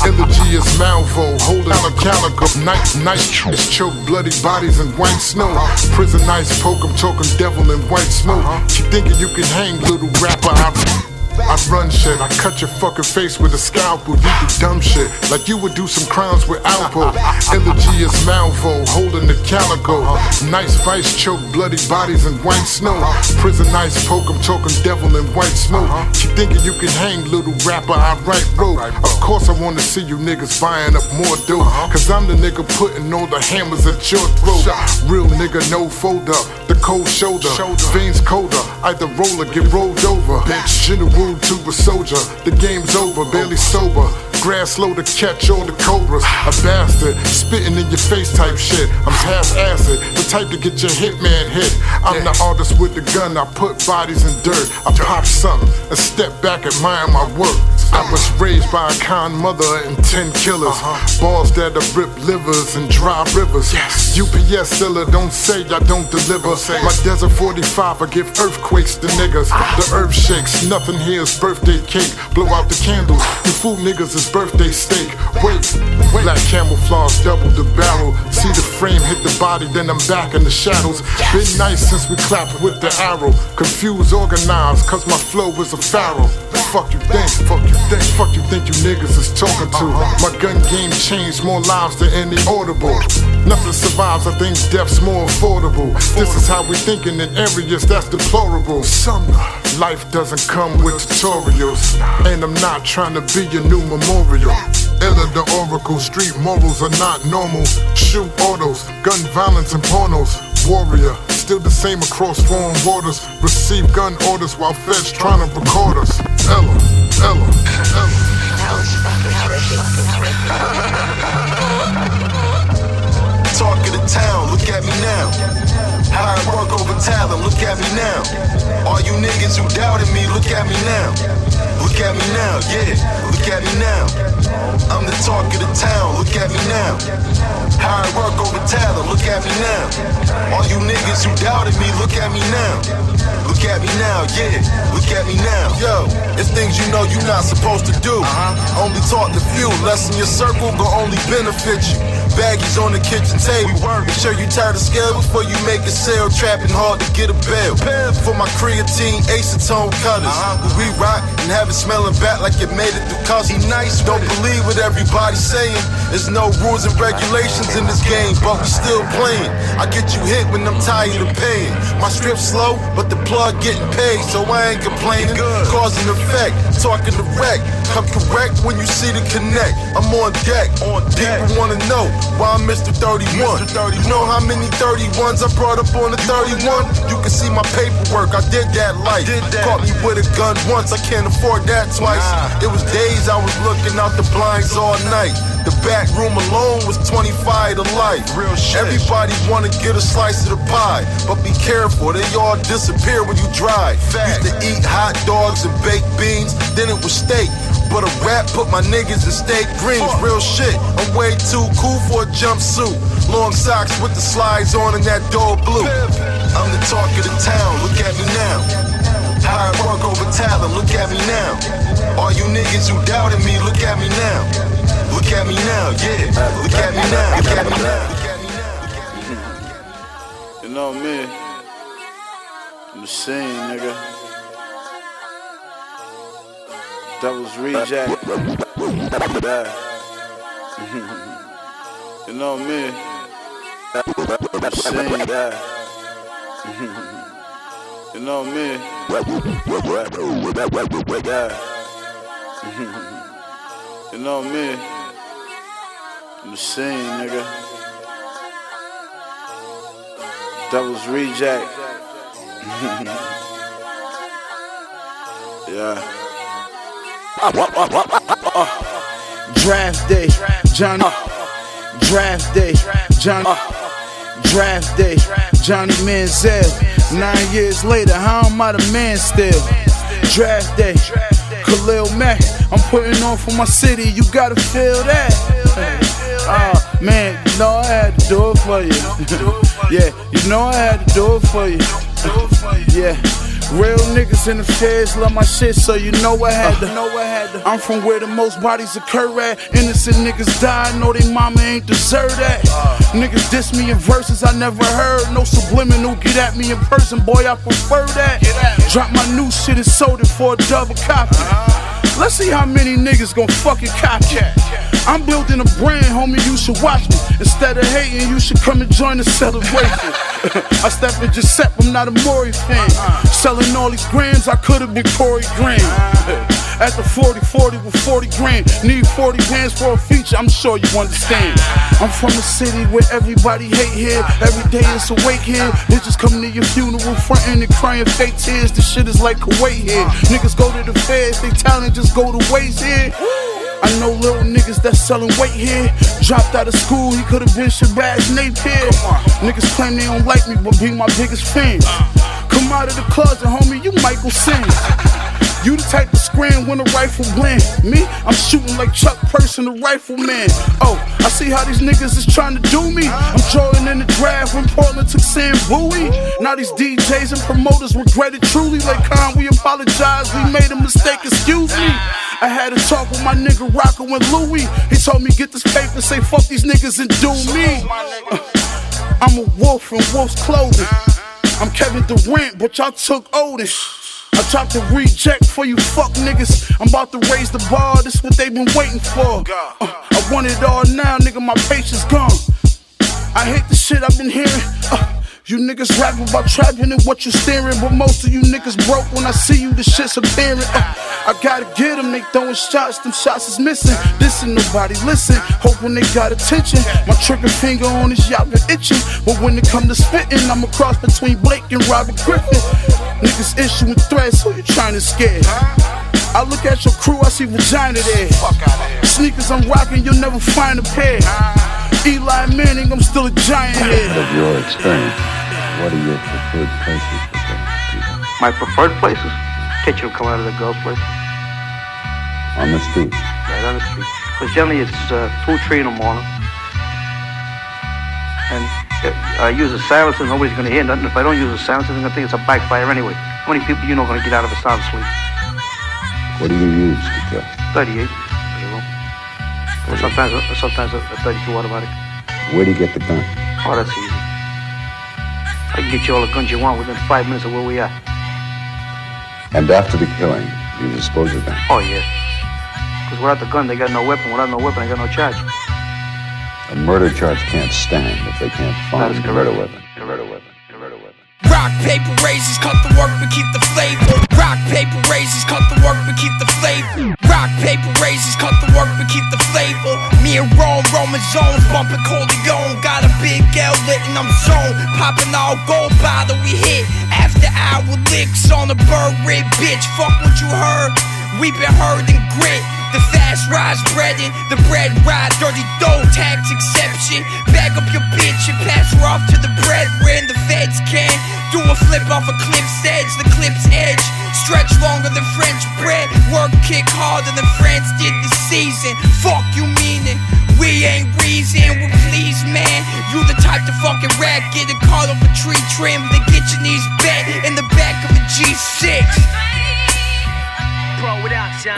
Elegy is Malvo, holding a calico. Nice, nice, choke bloody bodies in white snow. Prison ice poke, I'm talking devil in white smoke. You thinking you can hang, little rapper? I I run shit, I cut your fucking face with a scalpel. You do dumb shit, like you would do some crimes with Alpo. Elegy is Malvo, holding the calico. Nice vice choke, bloody bodies in white snow. Prison ice poke, I'm talking devil in white smoke. You thinking you can hang, little rapper? I write rope. Of course, I wanna see you niggas buying up more dope. Cause I'm the nigga putting all the hammers at your throat. Real nigga, no fold up. The cold shoulder, veins colder. Either roller, get rolled over. Bitch, general to a soldier. The game's over, barely sober. Grass slow to catch all the cobras. A bastard, spitting in your face type shit. I'm half acid, the type to get your hitman hit. I'm the artist with the gun, I put bodies in dirt. I pop something and step back, admire my work. I was raised by a kind mother and ten killers. Balls that have ripped livers and dry rivers. UPS seller, don't say I don't deliver. My desert 45, I give earthquakes to niggas. The earth shakes, nothing here is birthday cake. Blow out the candles, you fool niggas is birthday steak. Wait, wait, black camouflage, double the barrel. See the frame hit the body, then I'm back in the shadows. Been nice since we clapped with the arrow. Confused, organized, cause my flow is a pharaoh. Fuck you think, fuck you think, fuck you think you niggas is talking to. My gun game changed more lives than any audible. Nothing survives, I think death's more affordable. This is how we thinking in areas that's deplorable. Life doesn't come with tutorials. And I'm not trying to be your new memorial. Ella the oracle, street morals are not normal. Shoot autos, gun violence and pornos. Warrior, still the same across foreign waters. Receive gun orders while feds trying to record us. Ella, Ella, Talk of the town, look at me now. How I work over talent, look at me now. All you niggas who doubted me, look at me now. Look at me now, yeah, look at me now. I'm the talk of the town, look at me now. How I work over talent, look at me now. All you niggas who doubted me, look at me now. Look at me now, yeah, look at me now. Yo, it's things you know you're not supposed to do. Uh-huh. Only talk to few, less in your circle gon' only benefit you. Baggies on the kitchen table. Make sure you tie the scale before you make a sale. Trapping hard to get a bail. For my creatine acetone cutters. Uh-huh. We rock and have it smelling back like it made it through customs. nice. Don't believe what everybody's saying. There's no rules and regulations in this game, but we still playing. I get you hit when I'm tired of paying. My strip slow, but the plug getting paid, so I ain't complaining. Cause and effect, talking direct. Come correct when you see the connect. I'm on deck. On deck. People wanna know why I'm Mr. 31. You know how many 31s I brought up on the 31? You can see my paperwork, I did that life. Caught me with a gun once, I can't afford that twice. It was days I was looking out the blinds all night. The back room alone was 25 to life. Real shit. Everybody wanna get a slice of the pie, but be careful, they all disappear when you drive. Used to eat hot dogs and baked beans, then it was steak. But a rap put my niggas in steak greens. Real shit, I'm way too cool for a jumpsuit. Long socks with the slides on and that dull blue. I'm the talk of the town, look at me now. I work over talent, look at me now. All you niggas who doubted me, look at me now. Look at me now, yeah. Look at me now. Look at me now. You know me. Machine, nigga. Devil's reject. You know me. Machine, yeah. you know me. You know me. Machine, nigga. Devil's reject. yeah. Draft day, Johnny. Draft day, Johnny. Draft day, Johnny Manziel. Nine years later, how am I the man still? Draft day, Khalil Mack. I'm putting on for my city, you gotta feel that. Ah, man, you know I had to do it for you. yeah, you know I had to do it for you. yeah. Real niggas in the feds love my shit, so you know I had to. Know I had to. I'm from where the most bodies occur at. Innocent niggas die, know they mama ain't deserve that. Niggas diss me in verses I never heard. No subliminal, get at me in person, boy, I prefer that. Drop my new shit and sold it for a double copy. Let's see how many niggas gon' fucking copy. I'm building a brand, homie, you should watch me. Instead of hating, you should come and join the celebration. I step in Giuseppe, I'm not a Maury fan. Uh-uh. Selling all these grams, I could've been Corey Graham. Uh-uh. At the 40 40 with 40 grand. Need 40 bands for a feature, I'm sure you understand. I'm from a city where everybody hate here. Every day it's a wake here. Bitches come to your funeral, frontin' and crying fake tears. This shit is like Kuwait here. Niggas go to the feds, they talent just go to waste here. I know little niggas that's selling weight here. Dropped out of school, he could've been Shabazz Napier. Niggas claim they don't like me, but be my biggest fans. Come out of the closet, homie, you Michael Sims. You the type to scream when a rifle blend. Me, I'm shooting like Chuck Person, the rifleman. Oh, I see how these niggas is trying to do me. I'm joining in the draft when Portland took Sam Bowie. Now these DJs and promoters regret it truly. Like Khan, we apologize, we made a mistake, excuse me. I had a talk with my nigga Rocco and Louie. He told me get this paper, say fuck these niggas and do me. Uh, I'm a wolf in wolf's clothing. I'm Kevin Durant, but y'all took Oden. I tried to reject for you fuck niggas. I'm about to raise the bar, this what they been waiting for. Uh, I want it all now, nigga, my patience gone. I hate the shit I've been hearing. Uh, you niggas rapping about trapping and what you staring, but most of you niggas broke when I see you, the shit's apparent. Uh, I gotta get them, they throwing shots, them shots is missing. This ain't nobody listen, hoping they got attention. My trigger finger on this y'all been itching, but when it come to spitting, I'm a cross between Blake and Robert Griffin. Niggas issuing threats, who you trying to scare? I look at your crew, I see vagina there. Sneakers I'm rocking, you'll never find a pair. Eli Manning, I'm still a giant head. Of your experience, what are your preferred places to go? My preferred places? Kitchen will come out of the girls' place. On the street. Right on the street. Because generally it's uh, 2, 3 in the morning. And I use a silencer, nobody's going to hear nothing. If I don't use a silencer, they're going to think it's a backfire anyway. How many people you know going to get out of a sound sleep? What do you use to kill? 38. Or sometimes, uh, sometimes a, a 32 automatic. Where do you get the gun? Oh, that's easy. I can get you all the guns you want within five minutes of where we are. And after the killing, you dispose of them. Oh, yeah. Because without the gun, they got no weapon. Without no weapon, they got no charge. A murder charge can't stand if they can't That find is a correct. murder weapon. A murder weapon. A murder weapon. Rock, paper, razors, cut the work, but keep the flavor. Rock, paper, razors, cut the work, but keep the flavor. Rock, paper, razors, cut the work, but keep the flavor. Me and Rome, Roman zones, bumping Corleone. Got a big L lit and I'm zone. Popping all gold bottle, we hit. After hour licks on the bird rib, bitch. Fuck what you heard. We been heard in grit. The fast rise breading, the bread ride, dirty dough tax exception. Bag up your bitch and pass her off to the bread when the feds can. Do a flip off a cliff's edge, the clip's edge. Stretch longer than French bread. Work kick harder than France did this season. Fuck you meaning. We ain't reason, we please, man. You the type to fucking rap, get a call off a tree trim, then get your knees bent in the back of a G6. Bro,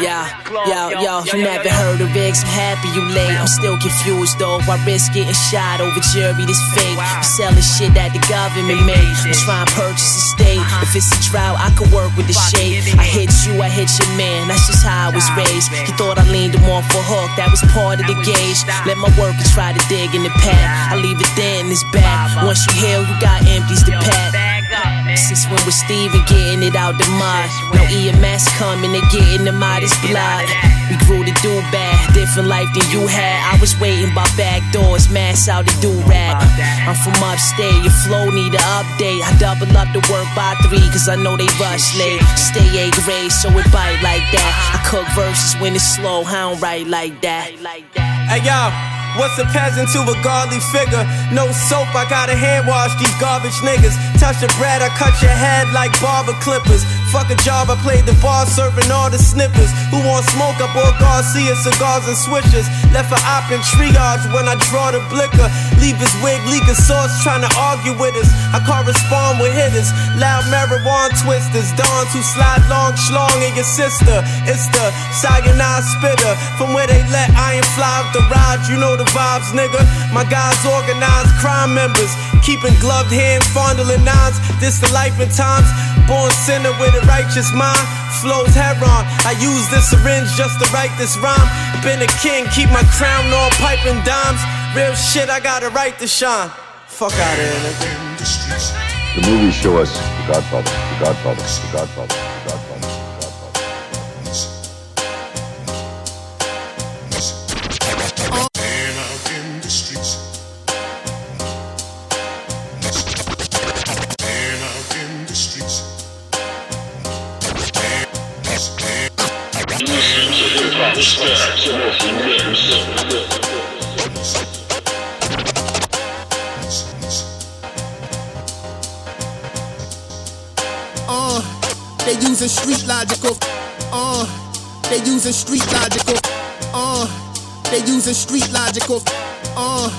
Yo, yo, yo, you never heard of Riggs, I'm happy you late. I'm still confused though. Why risk getting shot over jury this fake? I'm selling shit that the government made. I'm trying to purchase a state. If it's a drought, I could work with the shade. I hit you, I hit your man. That's just how I was raised. He thought I leaned him off a hook, that was part of the gauge. Let my worker try to dig in the pad. I leave it there in his back. Once you heal, you got empties to pack. Since when was Steven getting it out the mud? No EMS coming and getting them out his blood. We grew to do bad, different life than you had. I was waiting by back doors, mass out the do rag. I'm from upstate, your flow need an update. I double up the work by three, cause I know they rush late. Stay A grade, so it bite like that. I cook verses when it's slow, I don't write like that. Hey yo, what's a peasant to a godly figure? No soap, I gotta hand wash these garbage niggas. Touch the bread, I cut your head like barber clippers. Fuck a job, I played the bar serving all the snippers. Who want smoke up all Garcia cigars and switches? Left for op in triage when I draw the blicker. Leave his wig, leak a sauce, trying to argue with us. I correspond with hitters, loud marijuana twisters, dons who slide long schlong in your sister. It's the cyanide spitter from where they let iron fly the ride. You know the vibes, nigga. My guys organize crime members, keeping gloved hands, fondling nines. This the life in times. Born sinner with a righteous mind. Flows heron. I use this syringe just to write this rhyme. Been a king, keep my crown all piping dimes. Real shit, I got a right to shine. Fuck out of here, nigga. The movies show us the Godfather, the Godfather, the Godfather, the Godfather. Uh, they using street logical. Uh, they using street logical. Uh, they using street logical. Uh,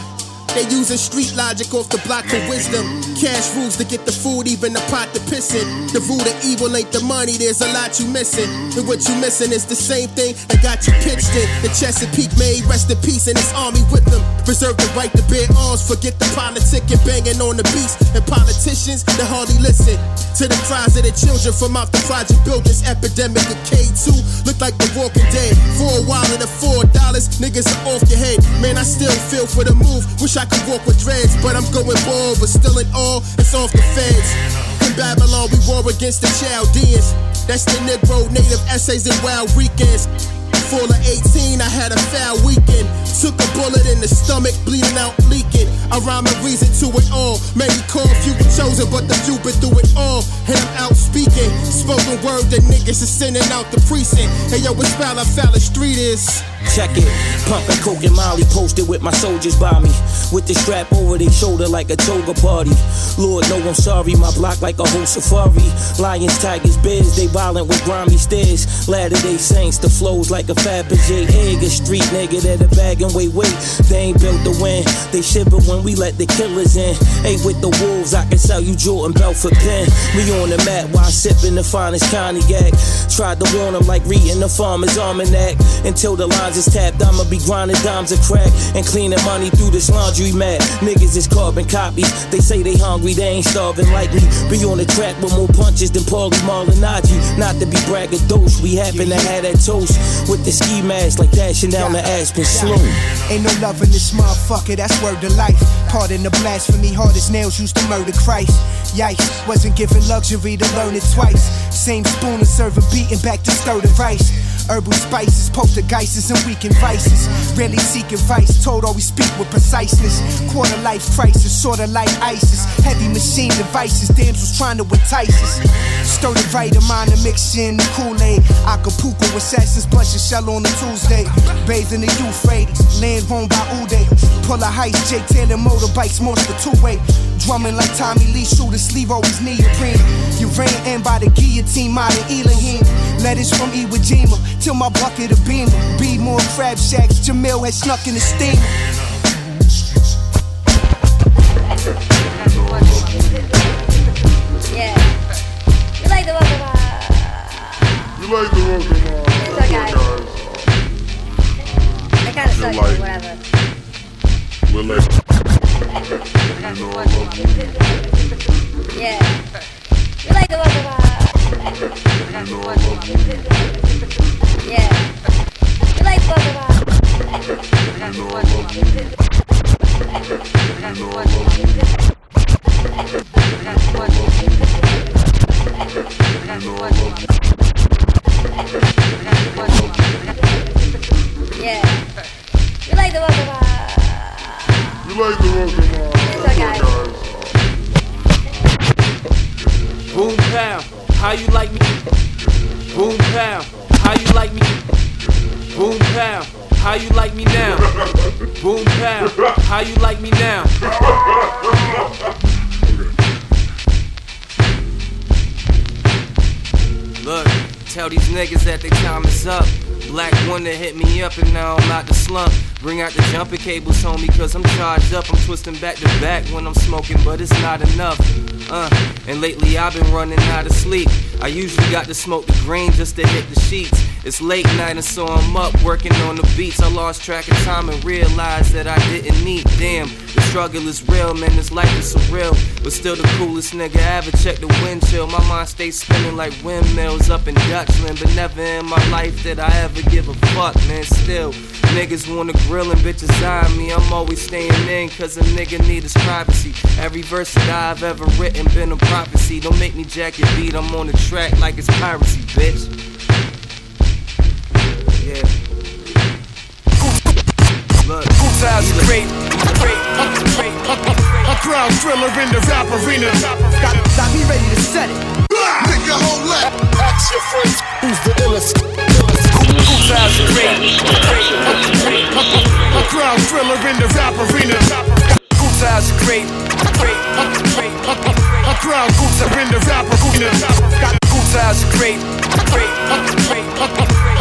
they using street logic off the block of wisdom. Cash rules to get the food, even the pot to piss in. The root of evil ain't the money, there's a lot you missing. And what you missing is the same thing that got you pitched in. The Chesapeake made rest in peace and his army with them. Reserve the right to bear arms, forget the politic and banging on the beats. And politicians that hardly listen to the cries of the children from out the project buildings. Epidemic of K2 look like the walking dead. For a while and the four dollars, niggas are off your head. Man, I still feel for the move. Wish I could walk with dreads, but I'm going bald, but still in all, it's off the feds. In Babylon, we war against the Chaldeans. That's the Negro native essays and wild weekends. Full of 18, I had a foul weekend. Took a bullet in the stomach, bleeding out, leaking. I rhyme a reason to it all. Many call, few chosen, but the been through it all. And I'm out speaking. Spoken word, that niggas is sending out the precinct. Hey yo, it's foul, how foul the street is. Check it. Pumping coke and Molly posted with my soldiers by me. With the strap over their shoulder like a toga party. Lord, no, I'm sorry. My block like a whole safari. Lions, tigers, bears, they violent with grimy stairs. Latter day saints, the flows like a Fabergé egg. A street nigga that a bag and wait, wait. They ain't built to win. They shiver when we let the killers in. Ain't with the wolves, I can sell you Jordan Belfort pen. We on the mat while sipping the finest cognac. Tried to warn them like reading the farmer's almanac. Until the lines is tapped, I'ma be grinding dimes of crack and cleaning money through this laundry mat. Niggas is carbon copies. They say they hungry, they ain't starving like me. Be on the track with more punches than Paulie Malignaggi. Not to be braggadocious, we happen to have that toast with the ski mask like dashing down the Aspen slope. Ain't no love in this motherfucker, that's word to life. Pardon the blasphemy, hard as nails used to murder Christ. Yikes, wasn't given luxury to learn it twice. Same spoon and serve a beating back to stir the rice. Herbal spices, poltergeists, and weakened vices. Rarely seeking advice, told always speak with preciseness. Quarter life crisis, sorta like ISIS. Heavy machine devices, damsels trying to entice us. Stir the right amount of mix in the Kool-Aid. Acapulco assassins blush a shell on a Tuesday. Bathe in the Euphrates, land home by Uday. Pull a heist, Jake Taylor motorbikes, most the two-way. Drumming like Tommy Lee, shooter sleeve always neoprene. You ran in by the guillotine, modern Elohim. Letters from Iwo Jima till my bucket of beamer. Be more crab shacks, Jamil had snuck in the steam. Yeah. You like the welcome You like the welcome guys. I kind of suck, but whatever. We'll let Yeah. We like the look of uh, Yeah. We like the of Yeah. We like the look of uh, You like the look of What's up, guys? Boom pow, how you like me? Boom pow, how you like me? Boom pow, how you like me now? Boom pow, how you like me now? Look, tell these niggas that their time is up. Black Wonder hit me up and now I'm out the slump. Bring out the jumper cables, homie, cause I'm charged up. I'm twisting back to back when I'm smoking, but it's not enough. Uh, and lately I've been running out of sleep. I usually got to smoke the green just to hit the sheets. It's late night and so I'm up working on the beats. I lost track of time and realized that I didn't need. Damn, the struggle is real, man. This life is surreal. But still the coolest nigga I ever check the wind chill. My mind stays spinning like windmills up in Dutchland. But never in my life did I ever give a fuck, man. Still, niggas wanna grill and bitches eye me. I'm always staying in, cause a nigga need his privacy. Every verse that I've ever written been a prophecy. Don't make me jack your beat, I'm on the track like it's piracy, bitch. Yeah. Look, times great. A crowd thriller in the rap arena. Got, got me ready to set it. Nigga, hold up. Ask your friends who's the illest. Times are great, great. A crowd thriller in the rap arena. Times are great, great. A crowd cool in the rap arena. Got cool times great, great, great.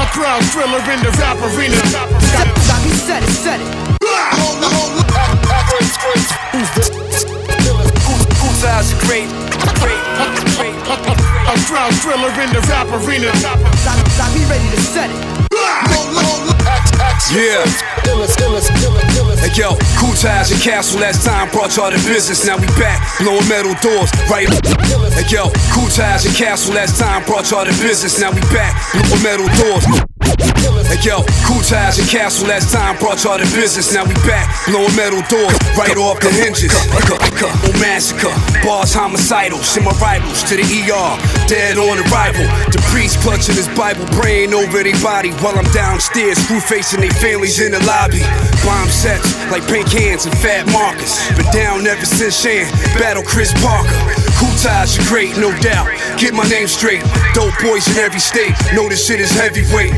A crowd thriller in the rap arena. Got, got me set it, set it. Hold up, hold. Who's the Cool, cool great, great, great. A crowd thriller in the rap arena. Got, got me ready to set it. Yeah. Hey yo, cool ties and castle last time brought y'all to business. Now we back, blowing metal doors, right? Hey yo, cool ties and castle last time brought y'all to business. Now we back, blowing metal doors. Hey yo, cool ties and castle last time brought y'all to business. Now we back, blowing metal doors right off the hinges. Oh massacre, bars homicidal, send my rivals to the ER, dead on arrival. The priest clutching his Bible, praying over their body while I'm downstairs, screw facing their families in the lobby. Bomb sets like pink hands and fat markers. Been down ever since Shan, battle Kris Parker. Cool ties are great, no doubt. Get my name straight. Dope boys in every state. Know this shit is heavyweight.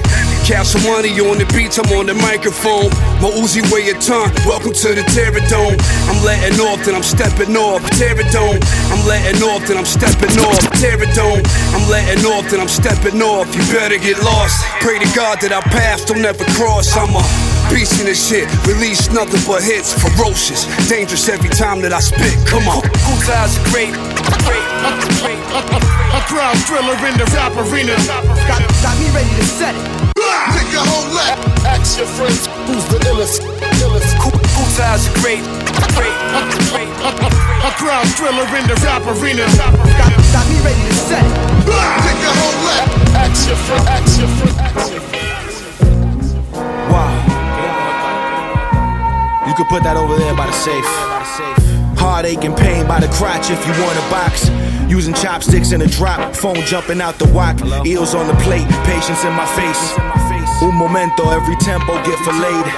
Castle money on the beats, I'm on the microphone. My Uzi weigh a ton. Welcome to the Terror I'm letting off, then I'm stepping off. Terror I'm letting off, then I'm stepping off. Terror I'm letting off, then I'm stepping off. You better get lost. Pray to God that our paths don't ever cross. I'm a beast in this shit. Release nothing but hits. Ferocious. Dangerous every time that I spit. Come on. Cool times are great, great, great. A crowd thriller in the rap arena. Got, got me ready to set it. Nigga, hold up. Ask your friends who's the illest. illest. Cool, cool times are great, great, great. A crowd thriller in the rap arena. Got, got me ready to set it. Nigga, hold up. Ask your friend, ask your friend, ask your friend. Wow. You could put that over there by the safe. Heartache and pain by the crotch if you want a box. Using chopsticks in a drop, phone jumping out the wok. Eels on the plate, patience in my face. Un momento, every tempo get filleted.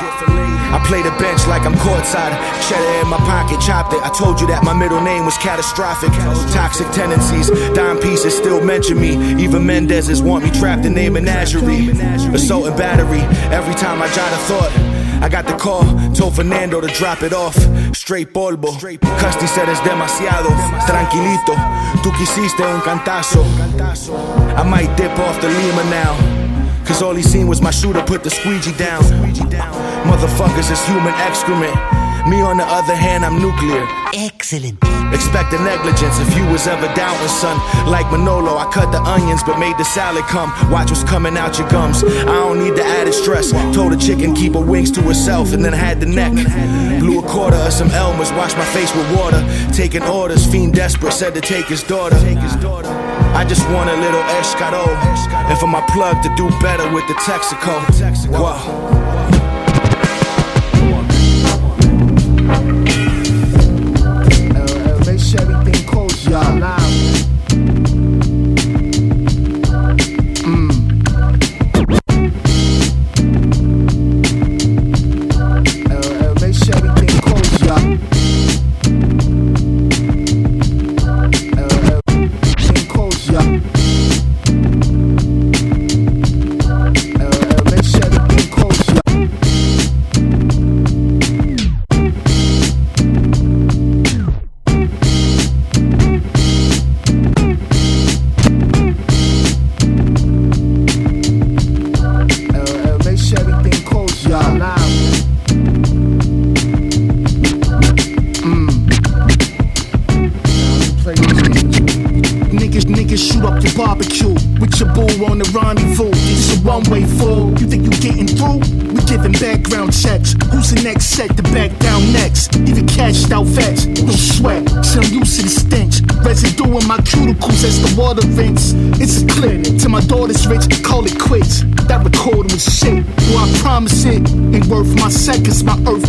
I play the bench like I'm courtside. Cheddar in my pocket, chopped it. I told you that my middle name was catastrophic. Toxic tendencies, dime pieces still mention me. Even Mendez's want me trapped in their menagerie. Assault and battery, every time I jot a thought. I got the call, told Fernando to drop it off. Straight polvo. Custy said it's demasiado. Tranquilito, tú quisiste un cantazo. I might dip off the Lima now. Cause all he seen was my shooter put the squeegee down. Motherfuckers is human excrement. Me on the other hand, I'm nuclear. Excellent. Expect the negligence if you was ever doubting, son. Like Manolo, I cut the onions but made the salad come. Watch what's coming out your gums. I don't need the added stress. Told a chicken keep her wings to herself and then had the neck. Blew a quarter of some Elmers, washed my face with water. Taking orders, fiend desperate, said to take his daughter. I just want a little escaro. And for my plug to do better with the Texaco. Wow.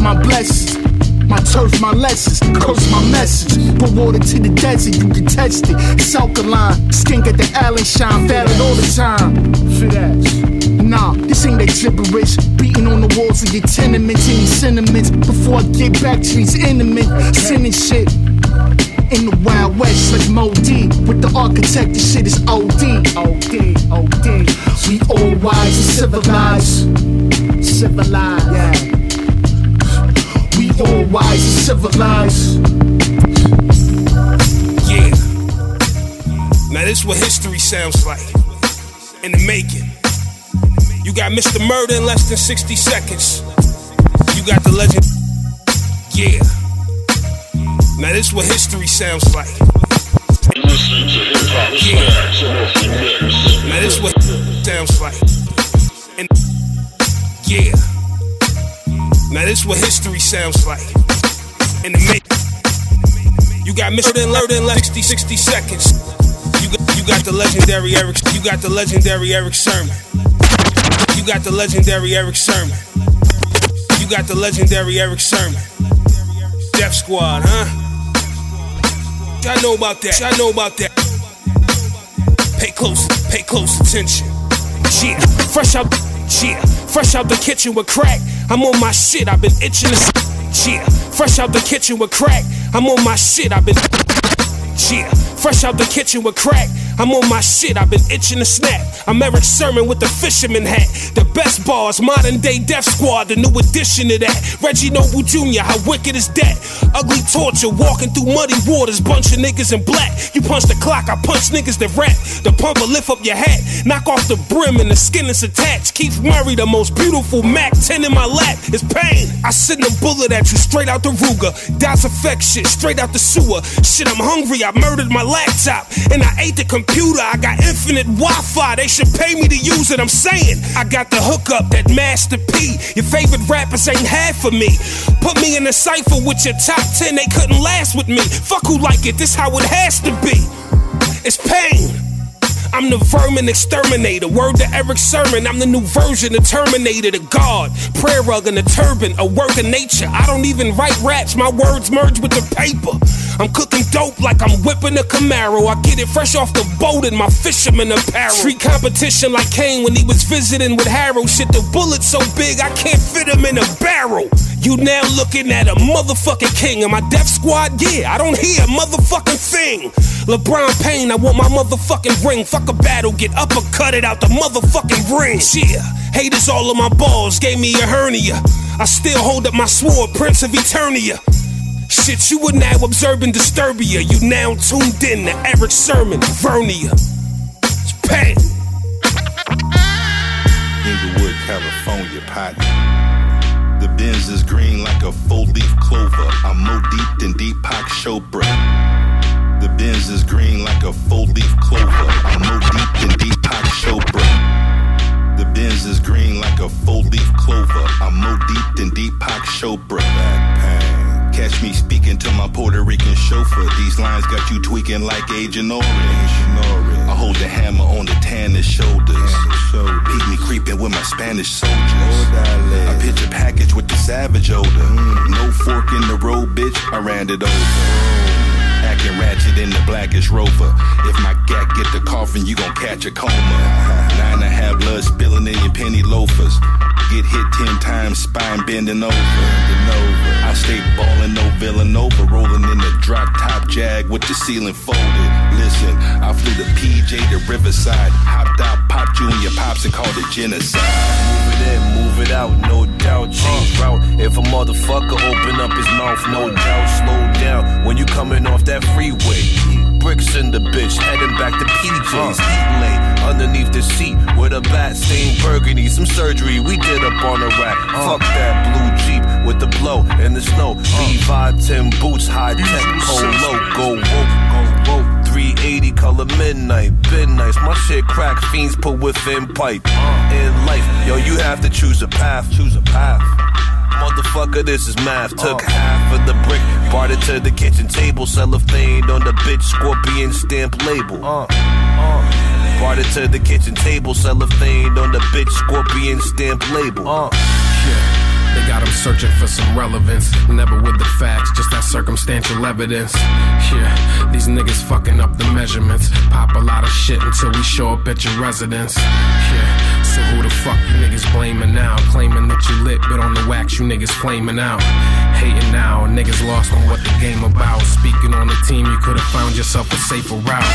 My blessings. My turf, my lessons, curse my message. Put water to the desert, you can test it. It's alkaline, skin at the Allen shine, valid all the time. For that. Nah, this ain't that gibberish. Beating on the walls of your tenements, any sentiments. Before I get back to these intimate, sinning shit. In the Wild West, like Moe Dee. With the architect, this shit is OD. OD, OD. We all wise and civilized. Civilized, yeah. All wise and civilized. Yeah. Now this what history sounds like. In the making. You got Mr. Murder in less than 60 seconds. You got the legend. Yeah. Now this what history sounds like. Yeah. Now this what sounds like. And yeah. This what history sounds like. In the make. You got Mr. and Murder in less 60, 60 seconds. You got, you got the legendary Eric. You got the legendary Erick Sermon. You got the legendary Erick Sermon. You got the legendary Erick Sermon. Def Squad, huh? I know about that. I know about that. Pay close, pay close attention. Yeah, fresh out, yeah, fresh out the kitchen with crack. I'm on my shit. I've been itching to. Yeah, fresh out the kitchen with crack. I'm on my shit. I've been. Yeah, fresh out the kitchen with crack. I'm on my shit, I've been itching to snap. I'm Erick Sermon with the fisherman hat. The best bars, modern day Def Squad, the new addition to that. Reggie Noble Jr., how wicked is that? Ugly torture, walking through muddy waters, bunch of niggas in black. You punch the clock, I punch niggas that rap. The pumper lift up your hat, knock off the brim and the skin is attached. Keith Murray, the most beautiful Mac 10 in my lap, is pain. I send a bullet at you straight out the Ruger. Das EFX shit, straight out the sewer. Shit, I'm hungry, I murdered my laptop. And I ate the computer, I got infinite Wi Fi. They should pay me to use it, I'm saying. I got the hookup, that Master P. Your favorite rappers ain't half for me. Put me in a cipher with your top 10, they couldn't last with me. Fuck who like it, this how it has to be. It's pain. I'm the vermin exterminator. Word to Erick Sermon. I'm the new version of Terminator, the God. Prayer rug and a turban, a work of nature. I don't even write raps, my words merge with the paper. I'm cooking dope like I'm whipping a Camaro. I get it fresh off the boat in my fisherman apparel. Street competition like Kane when he was visiting with Harrow. Shit, the bullet's so big I can't fit him in a barrel. You now looking at a motherfucking king. Am I Def Squad? Yeah, I don't hear a motherfucking thing. LeBron Payne, I want my motherfucking ring. Fuck a battle, get uppercutted out the motherfucking ring. Yeah, haters all of my balls, gave me a hernia. I still hold up my sword, Prince of Eternia. Shit, you were now observing Disturbia. You You now tuned in to Erick Sermon, Vernia. It's pain. Inglewood, California, partner. The Benz is green like a full leaf clover. I'm more deep than Deepak Chopra. The Benz is green like a full leaf clover. I'm more deep than Deepak Chopra. The Benz is green like a full leaf clover. I'm more deep than Deepak Chopra. Catch me speaking to my Puerto Rican chauffeur. These lines got you tweaking like Agent Orange. I hold the hammer on the tanner's shoulders. Peek me creeping with my Spanish soldiers. I pitch a package with the savage odor. No fork in the road, bitch. I ran it over. Acting ratchet in the blackest rover. If my gat get the coffin, you gon' catch a coma. Nine and a half blood spilling in your penny loafers. Get hit ten times, spine bending over. I stay ballin', no Villanova, rolling in the drop top jag with the ceiling folded. Listen, I flew the PJ to Riverside, hopped out, popped you and your pops and called it genocide. It in, move it out, no doubt. Change route. If a motherfucker open up his mouth, no doubt. Slow down when you coming off that freeway. Bricks in the bitch, heading back to PJ's. Heat lay underneath the seat with a bat stained burgundy. Some surgery we did up on a rack. Fuck that blue Jeep with the blow in the snow. Levi Tim boots, high tech, polo. Go woke, go 380 color midnight, been nice. My shit crack fiends put within pipe. In life, yo, you have to choose a path. Choose a path. Motherfucker, this is math. Took half of the brick, brought it to the kitchen table. Cellophane on the bitch, scorpion stamp label. Uh, uh. Brought it to the kitchen table. Cellophane on the bitch, scorpion stamp label. Uh. They got them searching for some relevance. Never with the facts, just that circumstantial evidence. Yeah, these niggas fucking up the measurements. Pop a lot of shit until we show up at your residence. Yeah, so who the fuck you niggas blaming now? Claiming that you lit, but on the wax you niggas flaming out. Hating now, niggas lost on what the game about. Speaking on the team, you could've found yourself a safer route.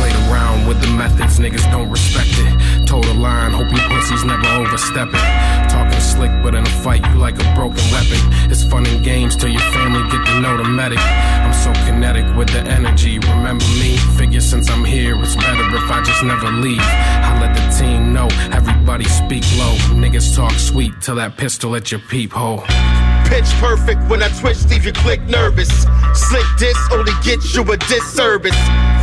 Played around with the methods, niggas don't respect it. Told a line, hope you pussies never overstep it. Talking slick, but in a fight, you like a broken weapon. It's fun and games till your family get to know the medic. I'm so kinetic with the energy. Remember me? Figure since I'm here, it's better if I just never leave. I let the team know, everybody speak low. Niggas talk sweet till that pistol at your peephole. Pitch perfect when I twitch, leave your click nervous. Slick diss only gets you a disservice.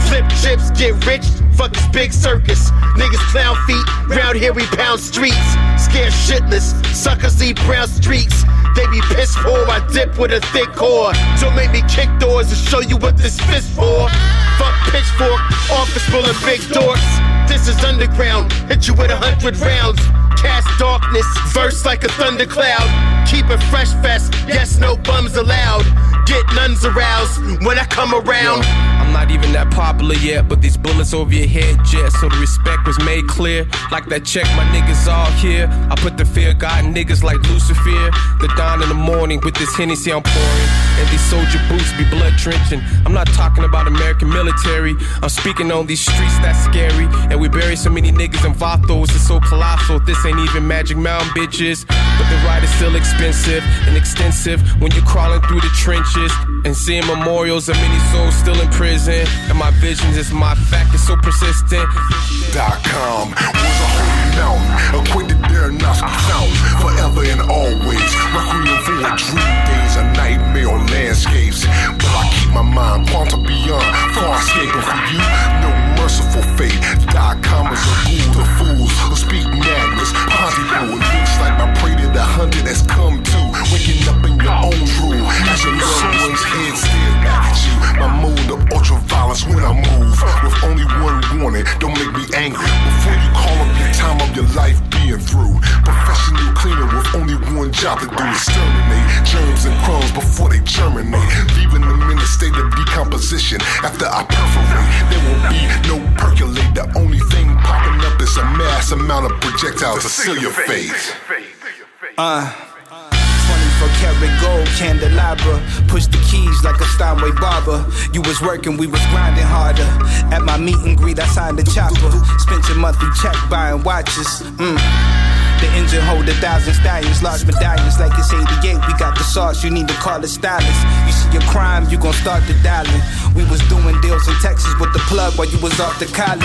Flip chips, get rich, fuck this big circus. Niggas clown feet, round here we pound streets. Scared shitless, suckers eat brown streaks. They be pissed for. I dip with a thick core. Don't make me kick doors and show you what this fist for. Fuck pitchfork, office full of big dorks. This is underground, hit you with a hundred rounds. Cast darkness, verse like a thundercloud. Keep it fresh fest, yes, no bums allowed. Get nuns aroused when I come around. I'm not even that popular yet, but these bullets over your head jet, so the respect was made clear. Like that check, my niggas all here. I put the fear God niggas like Lucifer. The dawn in the morning with this Hennessy I'm pouring. And these soldier boots be blood drenching. I'm not talking about American military. I'm speaking on these streets that's scary. And we bury so many niggas in vatos, it's so colossal. This ain't even Magic Mountain bitches. But the ride is still expensive and extensive when you're crawling through the trenches and seeing memorials of many souls still in prison. And my visions is my fact is so persistent. Dot com was a holy mountain, acquainted there not found forever and always. Requiem for a dream days, a nightmare on landscapes. But I keep my mind quantum beyond, far escaping from you. No merciful fate. Dot com is a ghoul to fools who speak madness. Pontypool, it looks like my prey to the hundred has come to. Waking up in your own room as your loved one's head back at you. My mode of ultra violence when I move with only one warning. Don't make me angry before you call up your time of your life being through. Professional cleaner with only one job to do exterminate germs and crumbs before they germinate, leaving them in a state of decomposition. After I perforate, there will be no percolate. The only thing popping up is a mass amount of projectiles to seal your face. Uh. 24 karat gold candelabra. Push the keys like a Steinway barber. You was working, we was grinding harder. At my meet and greet, I signed a chopper. Spent your monthly check buying watches. Mm. The engine hold a thousand stallions, large medallions like it's 88. We got the sauce, you need to call it stylist. You see your crime, you gon' start the dialing. We was doing deals in Texas with the plug while you was off to college.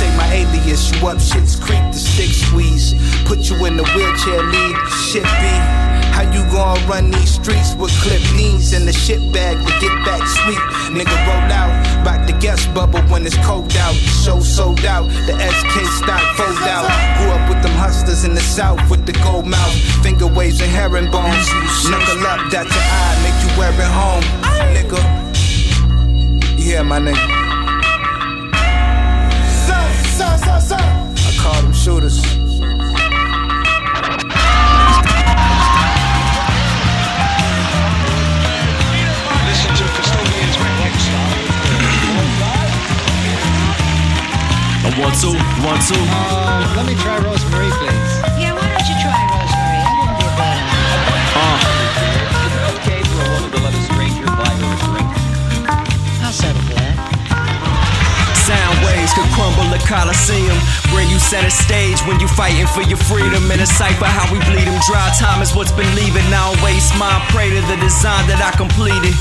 Say my alias, you up shit's creek, the stick squeeze. Put you in the wheelchair lead, shit be. How you gonna run these streets with clip knees and the shit bag to get back sweet? Nigga roll out, back the guest bubble when it's cold out. Show sold out, the SK stock fold out. Grew up with them hustlers in the south with the gold mouth, finger waves and herringbones. Knuckle up, dot your eye, make you wear it home, nigga. Yeah, my nigga. I call them shooters. One two, one two. Uh, let me try Rosemary, please. Waves could crumble the Coliseum. Bring you center stage when you fighting for your freedom. In a cipher, how we bleed them dry. Time is what's been leaving. I waste mine. Pray to the design that I completed.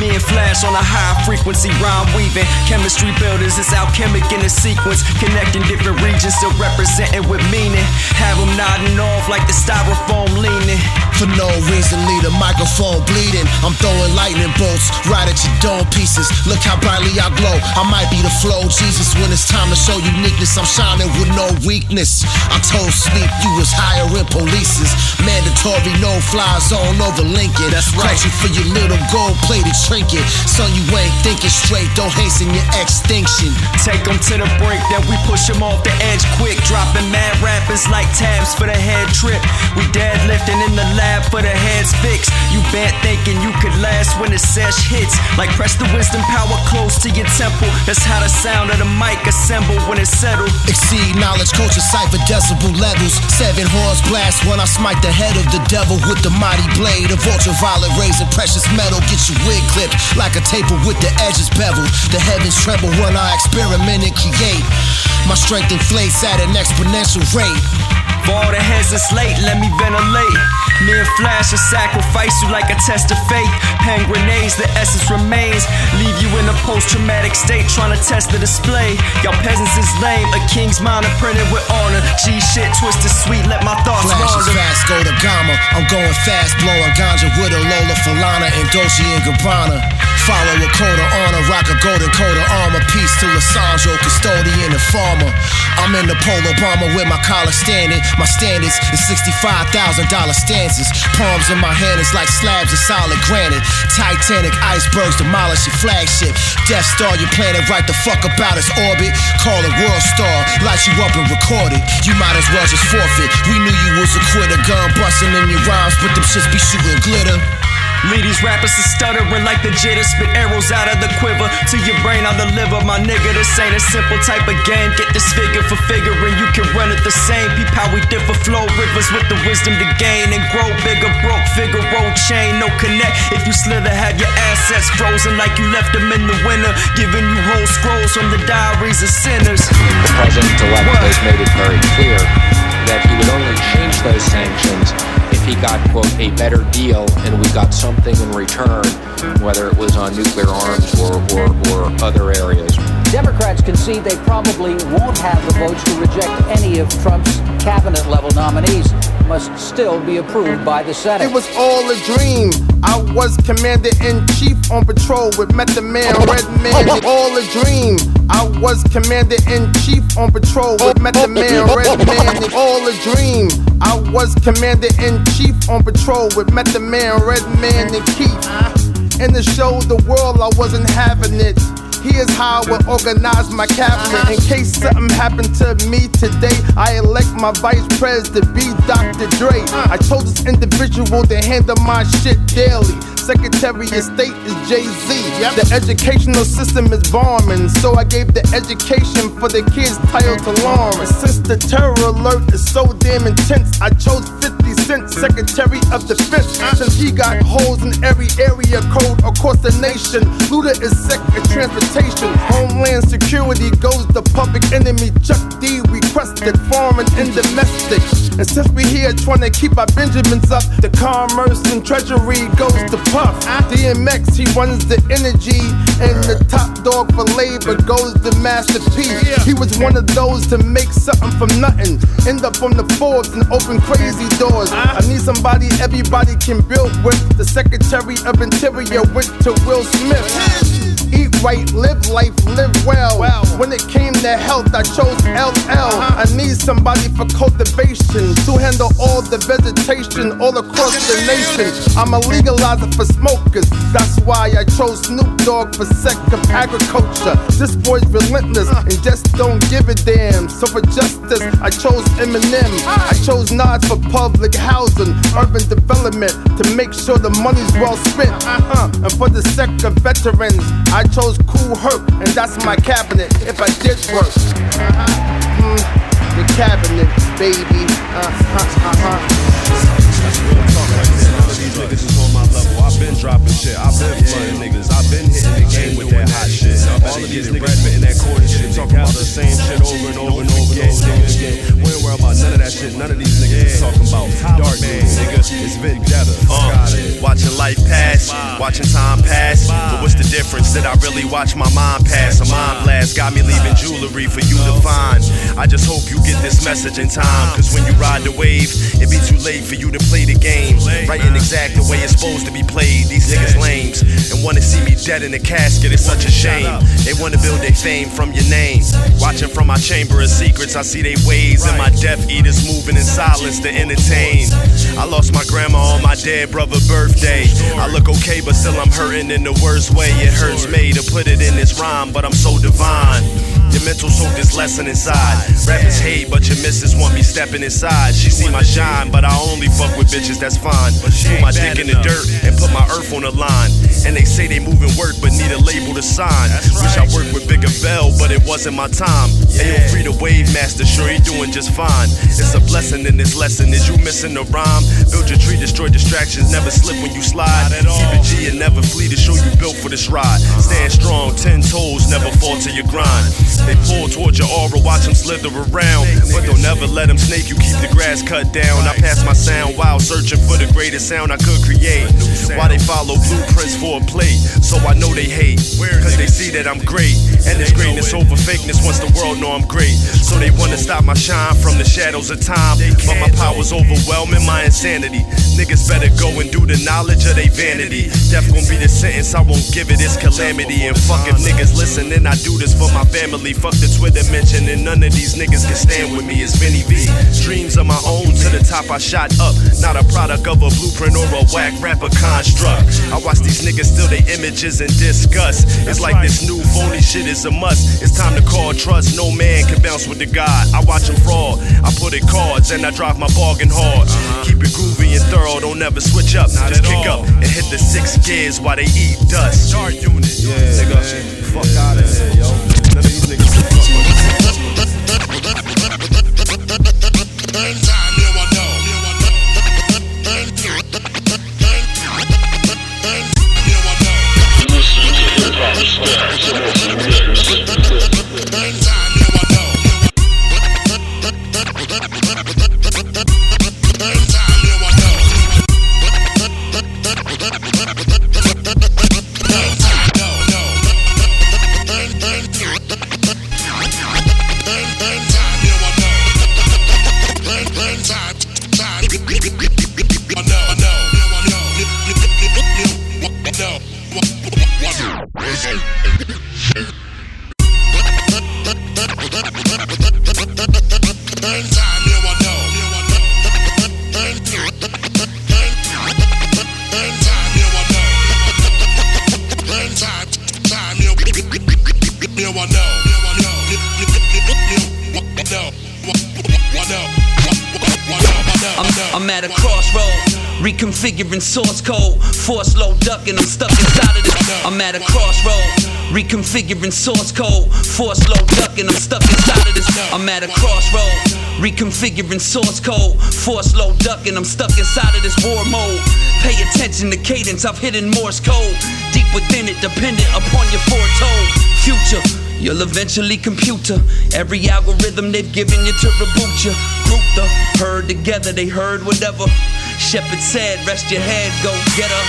Me and Flash on a high frequency rhyme weaving. Chemistry builders, it's alchemic in a sequence. Connecting different regions, still representing with meaning. Have them nodding off like the styrofoam leaning. For no reason, leave the microphone bleeding. I'm throwing lightning bolts right at your dome pieces. Look how brightly I glow. I might be the flow, Jesus. When it's time to show uniqueness, I'm shining with no weakness. I told sleep you was higher in polices. Mandatory no fly zone over Lincoln. That's right. you for your little gold plated trinket. Son, you ain't thinking straight. Don't hasten your extinction. Take them to the brink, then we push them off the edge quick. Dropping mad rappers like tabs for the head trip. We deadlifting in the lab for the heads fixed. You bent thinking you could last when the sesh hits. Like press the wisdom power close to your temple. That's how the sound of the mic assemble when it's settled. Exceed knowledge, culture, cipher, decibel levels. Seven horns blast when I smite the head of the devil with the mighty blade of ultraviolet rays and precious metal. Get your wig clipped like a taper with the edges beveled. The heavens tremble when I experiment and create. My strength inflates at an exponential rate. For all the heads that's late, let me ventilate. Me and Flash will sacrifice you like a test of faith. Pen grenades, the essence remains. Leave you in a post traumatic state, trying to test the display. Y'all peasants is lame, a king's mind are printed with honor. G shit, twisted sweet, let my thoughts Flash is wander. fast, go to Gama. I'm going fast, blowing ganja with a Lola Falana and Dolce and Gabbana. Follow a code of honor, rock a golden coat of armor. Peace to Lissandro, custodian and farmer. I'm in the polo bomber with my collar standing. My standards is $65,000 Palms in my hand is like slabs of solid granite. Titanic icebergs demolish your flagship. Death Star, your planet right the fuck about its orbit. Call it World Star, light you up and record it. You might as well just forfeit. We knew you was a quitter, gun busting in your rhymes, but them shits be shooting glitter. Leave these rappers to stuttering like the jitter. Spit arrows out of the quiver to your brain. I'll deliver my nigga. This ain't a simple type of game. Get this figure for figuring. You can run it the same. Peep how we differ. Flow rivers with the wisdom to gain and grow bigger. Broke figure, roll chain, no connect. If you slither, have your assets frozen like you left them in the winter. Giving you whole scrolls from the diaries of sinners. The president-elect has made it very clear that he would only change those sanctions he got, quote, a better deal and we got something in return, whether it was on nuclear arms or, or, or other areas. Democrats concede they probably won't have the votes to reject any of Trump's cabinet level nominees. Must still be approved by the Senate. It was all a dream. I was commander in chief on patrol with Method Man, Red Man. All a dream. I was commander in chief on patrol with Method Man, Redman. All a dream. I was commander in chief on patrol with Method Man, Red Man, and Keith. In the show, the world, I wasn't having it. Here's how I would organize my cabinet. In case something happened to me today, I elect my vice president to be Dr. Dre. I told this individual to handle my shit daily. Secretary of State is Jay Z. The educational system is bombing, so I gave the education for the kids title to Lawrence. Since the terror alert is so damn intense, I chose 50 Cent, Secretary of Defense. Since he got holes in every area code across the nation, Luda is Sec of Transportation. Homeland Security goes to public enemy. Chuck D requested foreign and domestic. And since we here trying to keep our Benjamins up, the commerce and treasury goes to Puff. DMX, he runs the energy, and the top dog for labor goes to Master P. He was one of those to make something from nothing. End up on the Forbes and open crazy doors. I need somebody everybody can build with. The Secretary of Interior went to Will Smith. Eat right, live life, live well. When it came to health, I chose LL. Uh-huh. I need somebody for cultivation to handle all the vegetation all across the nation. I'm a legalizer for smokers. That's why I chose Snoop Dogg for sec of agriculture. This boy's relentless uh. and just don't give a damn. So for justice, I chose Eminem. Uh. I chose Nas for public housing, urban development to make sure the money's well spent. Uh-huh. Uh, and for the sec of veterans, I chose Kool Herc, and that's my cabinet if I did work. Mm, the cabinet, baby. Uh-huh, uh-huh. I've been dropping shit. I've been flooding niggas. I've been hitting the game with that hot shit. All of these niggas spitting that quarter shit. Talking about the same shit over and over and over and over again. We ain't worry about none of that shit. None of these niggas is talking about dark days, nigga. It's vendetta. Uh, watching life pass, watching time pass. But what's the difference? Did I really watch my mind pass? A mind blast got me leaving jewelry for you to find. I just hope you get this message in time. Cause when you ride the wave, it be too late for you to play the game. Right and exact the way it's supposed to be played. These niggas lames and wanna see me dead in a casket. It's such a shame. They wanna build their fame from your name. Watching from my chamber of secrets, I see they ways and my death eaters moving in silence to entertain. I lost my grandma on my dead brother birthday. I look okay, but still I'm hurting in the worst way. It hurts me to put it in this rhyme, but I'm so divine. Your mental soak this lesson inside. Rappers hate, but your missus want me stepping inside. She see my shine, but I only fuck with bitches that's fine. Put my dick in the dirt and put my earth on the line. And they say they moving work, but need a label to sign. Wish I worked with Bigger Bell, but it wasn't my time. Ayo, free the wave master, sure he doing just fine. It's a blessing in this lesson. Is you missing the rhyme? Build your tree, destroy distractions, never slip when you slide. Keep it G and never flee to show you built for this ride. Stand strong, ten toes, never fall to your grind. They pull towards your aura, watch them slither around. But don't never let them snake you, keep the grass cut down. I pass my sound while searching for the greatest sound I could create. Why they follow blueprints for a plate? So I know they hate, cause they see that I'm great. And this greatness over fakeness once the world know I'm great. So they wanna stop my shine from the shadows of time. But my power's overwhelming my insanity. Niggas better go and do the knowledge of they vanity. Death gon' be the sentence, I won't give it, it's calamity. And fuck if niggas listen, then I do this for my family. Fuck the Twitter mention, and none of these niggas can stand with me. It's Vinny V. Dreams of my own, to the top I shot up. Not a product of a blueprint or a whack rapper construct. I watch these niggas steal their images and discuss. It's like this new phony shit is a must. It's time to call trust. No man can bounce with the God. I watch them fraud. I put it cards and I drive my bargain hard. Keep it groovy and thorough. Don't ever switch up. Just kick up and hit the six gears while they eat dust. Start unit. Yeah, nigga. Fuck out of here, yo. None of these niggas hip reconfiguring source code. Force low duck and I'm stuck inside of this. I'm at a crossroad, reconfiguring source code. Force low duck and I'm stuck inside of this. I'm at a crossroad, reconfiguring source code. Force low duck and I'm stuck inside of this war mode. Pay attention to cadence, I've hidden Morse code. Deep within it, dependent upon your foretold future. You'll eventually computer every algorithm they've given you to reboot you. Group the herd together, they heard whatever. Shepherd said, rest your head, go get her.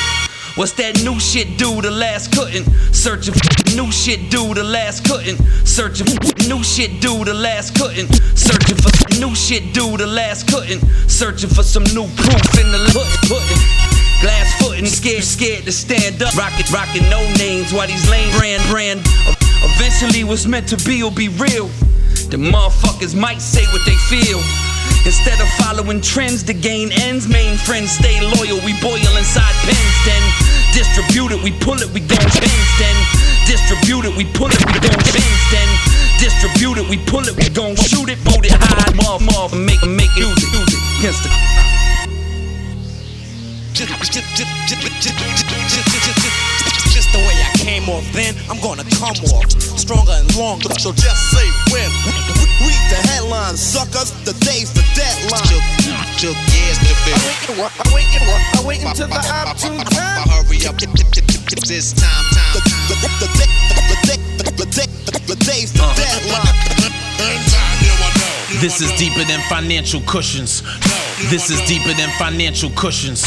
What's that new shit do the last couldn't? Searching for new shit do the last couldn't. Searching for new shit do the last couldn't. Searching for some new shit do the last couldn't. Searching for some new proof in the pudding. Glass footing, scared, scared to stand up. Rockin', rockin' no names while these lame brand, brand. Eventually, what's meant to be will be real. The motherfuckers might say what they feel. Instead of following trends to gain ends, main friends stay loyal. We boil inside pens, then distribute it. We pull it, we gon' bends, then distribute it. We pull it, we gon' bends, then distribute it. We pull it, we gon' shoot it, boot it, hide, mob, mob, make, make it, use it, use it against the. The way I came off then, I'm gonna come off stronger and longer. So just say when. We read the headlines, suckers. The day's the deadline. Chill, years to be. I wait, I wait until the opportune time. Hurry up, this time, time. The, the, the, the, the, the, the, the, the day's the uh-huh. deadline. Earn time, you will know. This is deeper than financial cushions. This is deeper than financial cushions.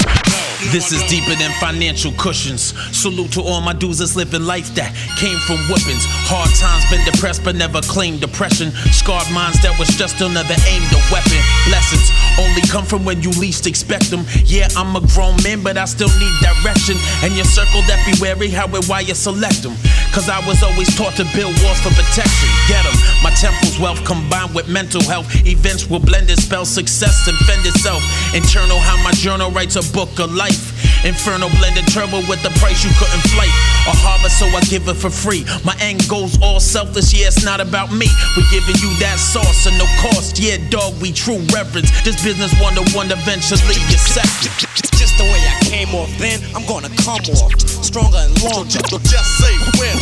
This is deeper than financial cushions. Salute to all my dudes that's living life that came from whippings. Hard times, been depressed but never claimed depression. Scarred minds that was just another never aimed a weapon. Lessons only come from when you least expect them. Yeah, I'm a grown man, but I still need direction. And your circle that be wary how and why you select them. Cause I was always taught to build walls for protection. Get them. My temple's wealth combined with mental health. Events will blend and spell success and fend itself. Internal, how my journal writes a book of life. Inferno blended turbo with the price you couldn't flight. A harvest, so I give it for free. My end goes all selfless, yeah, it's not about me. We're giving you that sauce and no cost, yeah, dog, we true reverence. This business one to one eventually second. Just the way I came off then, I'm gonna come off stronger and longer. So just say when.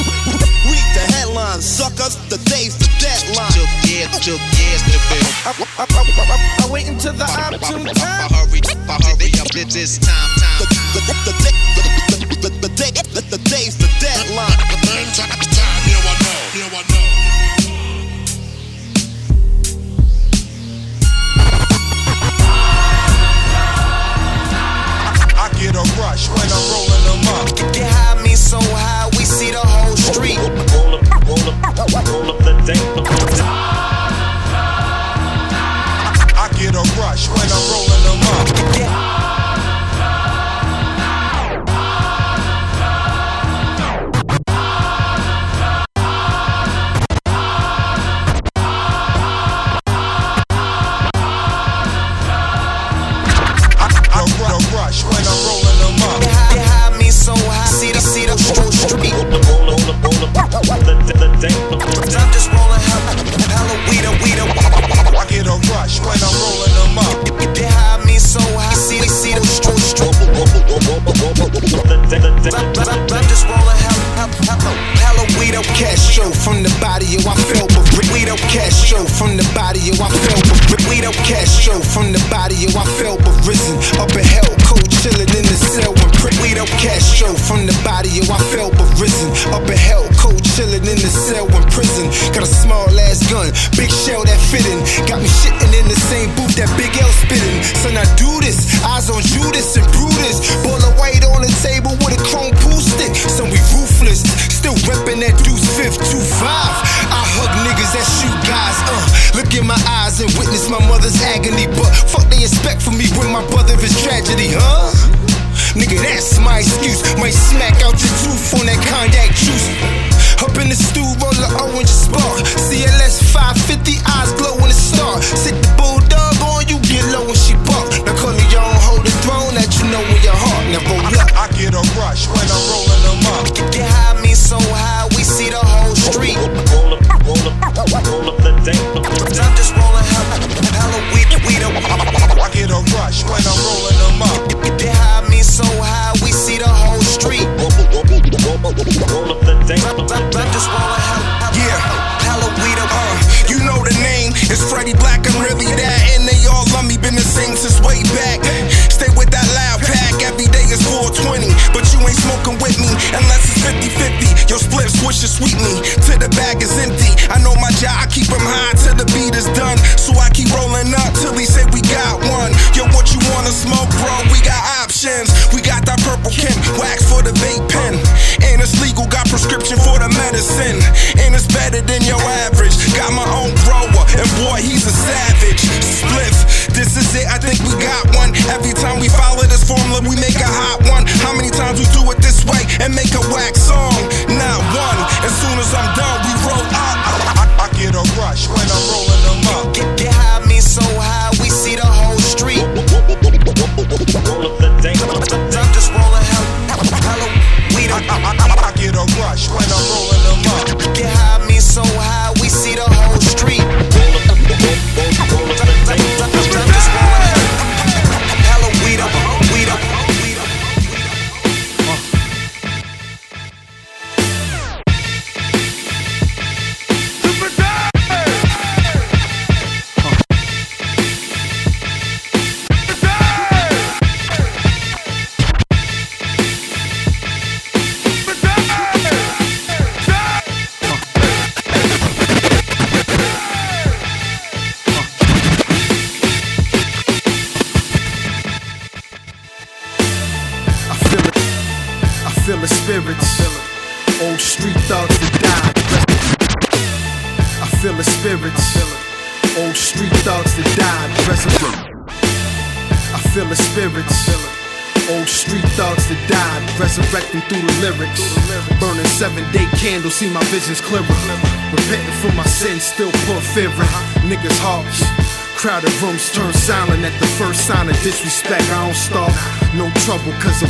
Read the headlines, suckers. The day's the deadline. Chill, years, chill, years to be. I, I, I, I, I wait until the opportune time. Hurry, I hurry up, it's time, time. The, the, the, the, the, the, the, the, the day's the deadline. A rush when I'm rolling them up. Get high, me so high, we see the whole street. Roll up, roll up, roll up the day. I get a rush when I'm rolling them up. I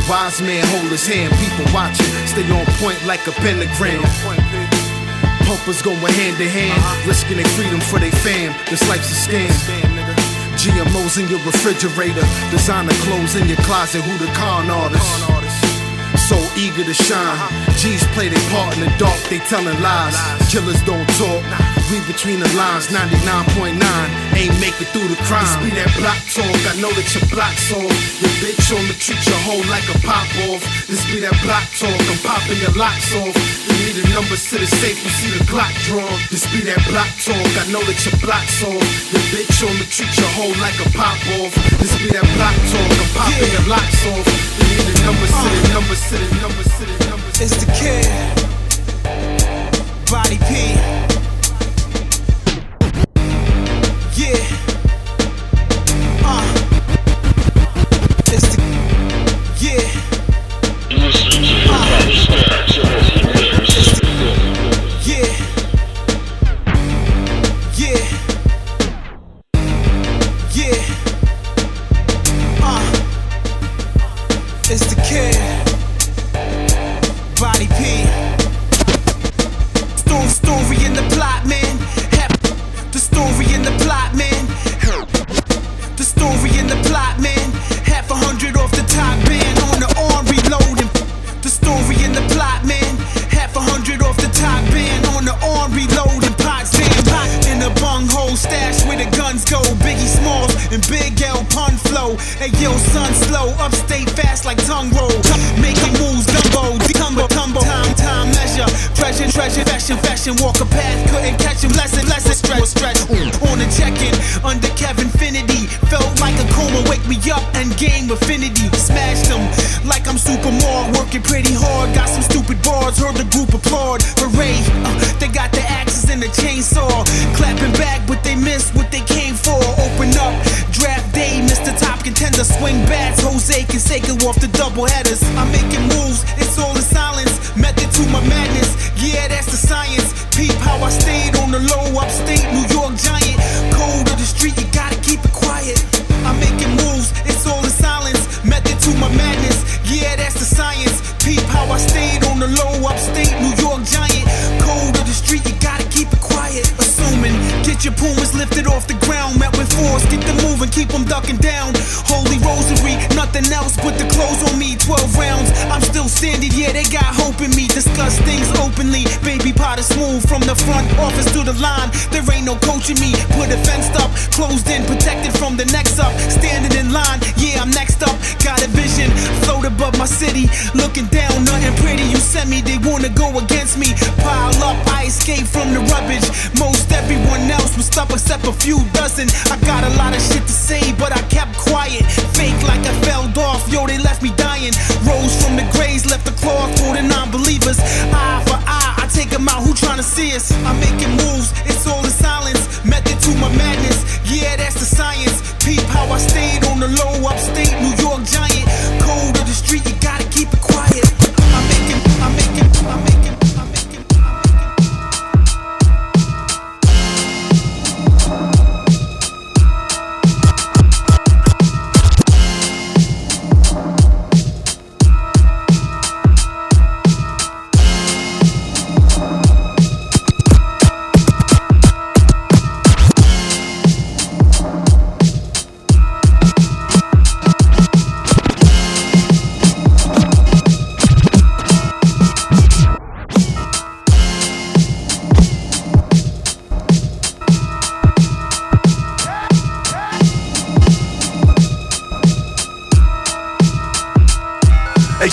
Wise man hold his hand, people watching. Stay on point like a pentagram. Pumpers going hand to hand, risking their freedom for their fam. This life's a scam. GMOs in your refrigerator, designer clothes in your closet. Who the con artist? so eager to shine. G's play their part in the dark, they telling lies. Killers don't talk, read between the lines, 99.9. Ain't make it through the crime. It's be that block talk, I know that your block's on. Your bitch on the treat your hoe like a pop off. This be that block talk, I'm popping your locks off. You need the numbers to the safe, you see the clock drawn. This be that block talk, I know that your block's on. Your bitch on the treat your hoe like a pop off. This be that block talk, I'm popping yeah. your locks off. You need the numbers to the numbers to the numbers to the numbers. It's the kid. Body P.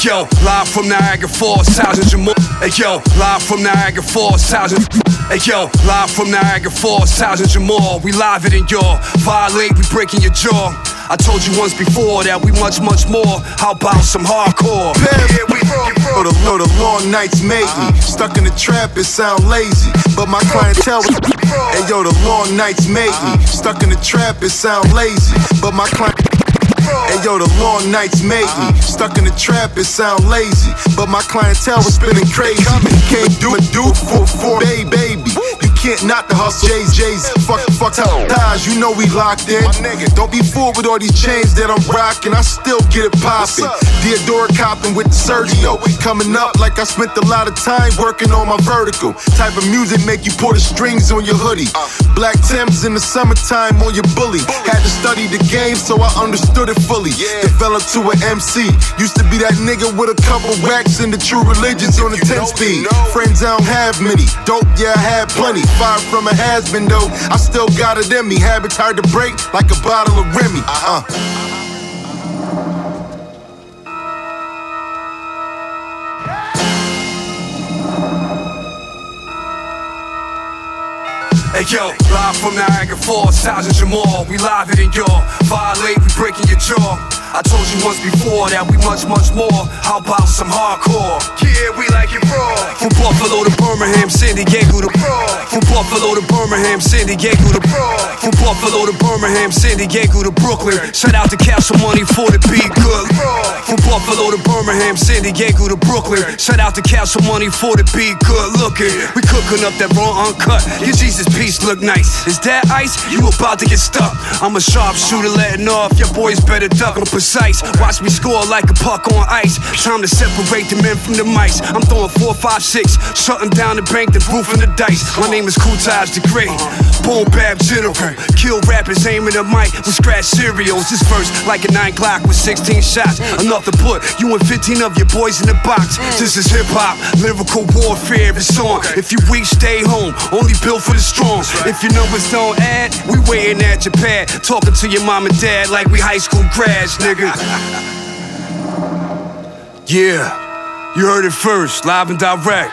yo, live from Niagara Falls, thousands Thousand more. Hey yo, live from Niagara Falls, Thousand. Hey yo, live from Niagara Falls, thousands Thousand more. We live it in your violate, we breaking your jaw. I told you once before that we much, much more. How about some hardcore? Yeah, we Oh, the, oh, the long nights made me uh-huh. stuck in the trap. It sound lazy, but my clientele. Was, hey yo, the long nights made me uh-huh. stuck in the trap. It sound lazy, but my client. Hey yo, the long nights made me stuck in the trap. It sound lazy, but my clientele was spinning crazy. Can't do it, do it for for baby, baby. Can't knock the hustle. J's, J's, fuck, fuck ties. You know we locked in. Don't be fooled with all these chains that I'm rocking. I still get it poppin'. Theodora copping with the Sergio. Coming up like I spent a lot of time working on my vertical. Type of music make you pull the strings on your hoodie. Black Timbs in the summertime on your bully. Had to study the game so I understood it fully. Developed to an MC. Used to be that nigga with a couple racks in the true religions on the 10 speed. Friends I don't have many. Dope, yeah, I had plenty. Far from a has been though. I still got it in me. Habits hard to break like a bottle of Remy. Uh uh. Hey yo, live from Niagara Falls, Thousand Jamal. We live it in your violate, we breaking your jaw. I told you once before that we much, much more. How about some hardcore? Yeah, we like it raw. From Buffalo to Birmingham, San Diego to From Buffalo to Birmingham, San Diego to From Buffalo to Birmingham, San Diego to Brooklyn. Shout out to Castle Money for the beat good. From Buffalo to Birmingham, San Diego to Brooklyn. Shout out to Castle Money for the beat good looking. We cooking up that raw uncut. Your Jesus piece look nice. Is that ice? You about to get stuck. I'm a sharpshooter letting off. Your boys better duck. I'm precise. Watch me score like a puck on ice. Time to separate the men from the mice. I'm throwing four, five, six. Shutting down the bank, the roof and the dice. My name is Kutaj the Great. Boom bap general. Kill rappers aiming the mic with scratch cereals. This verse like a nine clock with 16 shots. Enough to put you and 15 of your boys in the box. This is hip hop, lyrical warfare. It's on. If you weak, stay home. Only built for the strong. If your numbers don't add, we waiting at your pad. Talking to your mom and dad like we high school grads, nigga. Yeah, you heard it first, live and direct.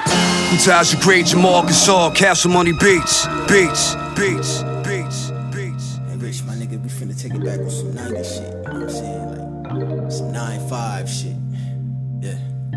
Kutaj the Great, Jamal Gasol, Castle Money Beats, Beats, Beats, Beats. Hey, Rich, my nigga, we finna take it back on some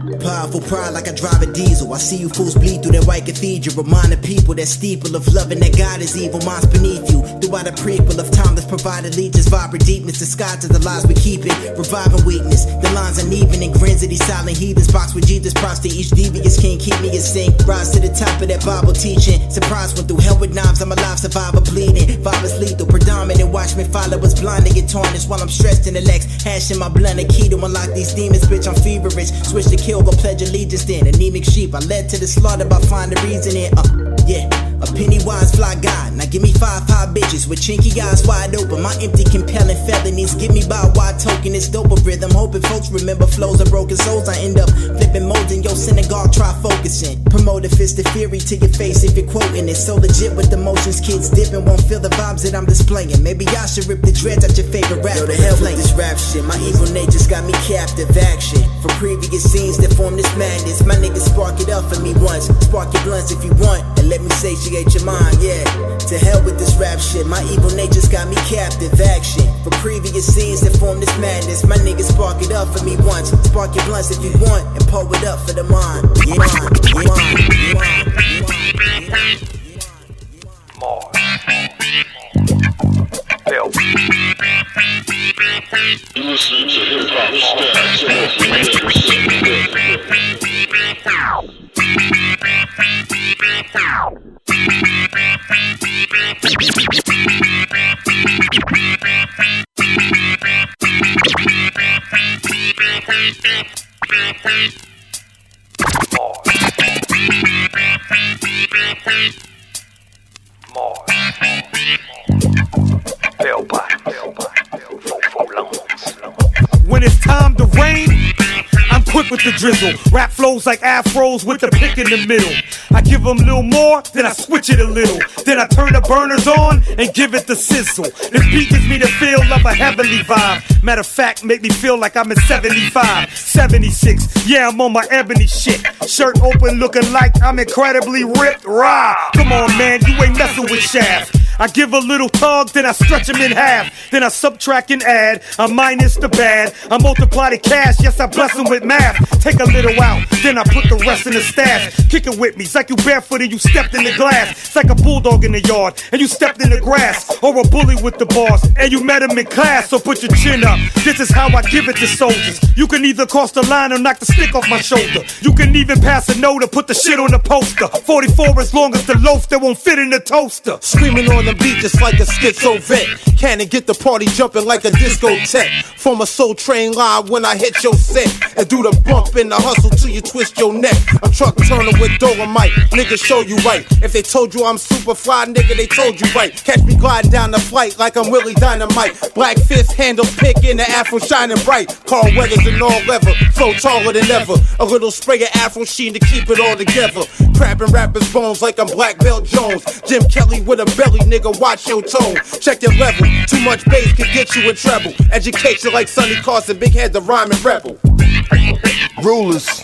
Powerful pride like I drive a diesel. I see you fools bleed through that white cathedral. Reminding people that steeple of loving that God is evil. Minds beneath you. Throughout a prequel of timeless provided legions. Vibrant deepness. Sky to the lies we keep it. Reviving weakness. The lines uneven and grins of these silent heathens. Box with Jesus. Props to each devious king. Keep me in sync. Rise to the top of that Bible teaching. Surprise went through hell with knives. I'm alive. Survivor bleeding. Virus lethal. Predominant. Watch me followers blind and get tarnished while I'm stressed in the legs. Hashing my blunt. A key to unlock these demons. Bitch, I'm feverish. Switch to kill. Go pledge allegiance then. Anemic sheep. I led to the slaughter by finding reason in. Uh, yeah. A Pennywise fly guy. Now give me five five bitches with chinky eyes wide open. My empty compelling felonies. Give me by wide token. It's dope a rhythm. Hoping folks remember flows of broken souls. I end up flipping modes in your synagogue. Try focusing. Promote a fist of fury to your face if you're quoting it. So legit with the motions. Kids dipping won't feel the vibes that I'm displaying. Maybe I should rip the dreads out your favorite rapper. Yo, the hell with this rap shit. My evil nature's got me captive action. From previous scenes that form this madness. My niggas spark it up for me once. Spark your blunts if you want. And let me satiate your mind, yeah. To hell with this rap shit. My evil nature's got me captive action. From previous scenes that form this madness. My niggas spark it up for me once. Spark your blunts if you want. And pull it up for the mind. Yeah, mind, yeah, mind, yeah, mind, yeah, mind. Listen to hip hop When it's time to rain, quick with the drizzle. Rap flows like afros with the pick in the middle. I give them a little more, then I switch it a little. Then I turn the burners on and give it the sizzle. This beat gives me the feel of a heavenly vibe. Matter of fact, make me feel like I'm in 75, 76. Yeah, I'm on my ebony shit. Shirt open, looking like I'm incredibly ripped. Rah! Come on, man, you ain't messing with Shaft. I give a little tug, then I stretch him in half. Then I subtract and add. I minus the bad. I multiply the cash. Yes, I bless him with math. Take a little out, then I put the rest in the stash. Kick it with me. It's like you barefoot and you stepped in the glass. It's like a bulldog in the yard and you stepped in the grass. Or a bully with the boss and you met him in class. So put your chin up. This is how I give it to soldiers. You can either cross the line or knock the stick off my shoulder. You can even pass a note or put the shit on the poster. 44 as long as the loaf that won't fit in the toaster. Screaming on the beat just like a schizo vet. Cannon get the party jumping like a discotheque. From a soul train line when I hit your set. And do the bump in the hustle till you twist your neck. I'm truck turning with Dolemite. Nigga, show you right. If they told you I'm super fly, nigga, they told you right. Catch me gliding down the flight like I'm Willie Dynamite. Black fist handle pick in the afro shining bright. Carl Weathers in all leather. Flow taller than ever. A little spray of afro sheen to keep it all together. Crabbing rappers' bones like I'm Black Belt Jones. Jim Kelly with a belly, nigga, watch your tone. Check your level. Too much bass can get you in trouble. Education like Sonny Carson, big head the rhyming rebel. Rulers.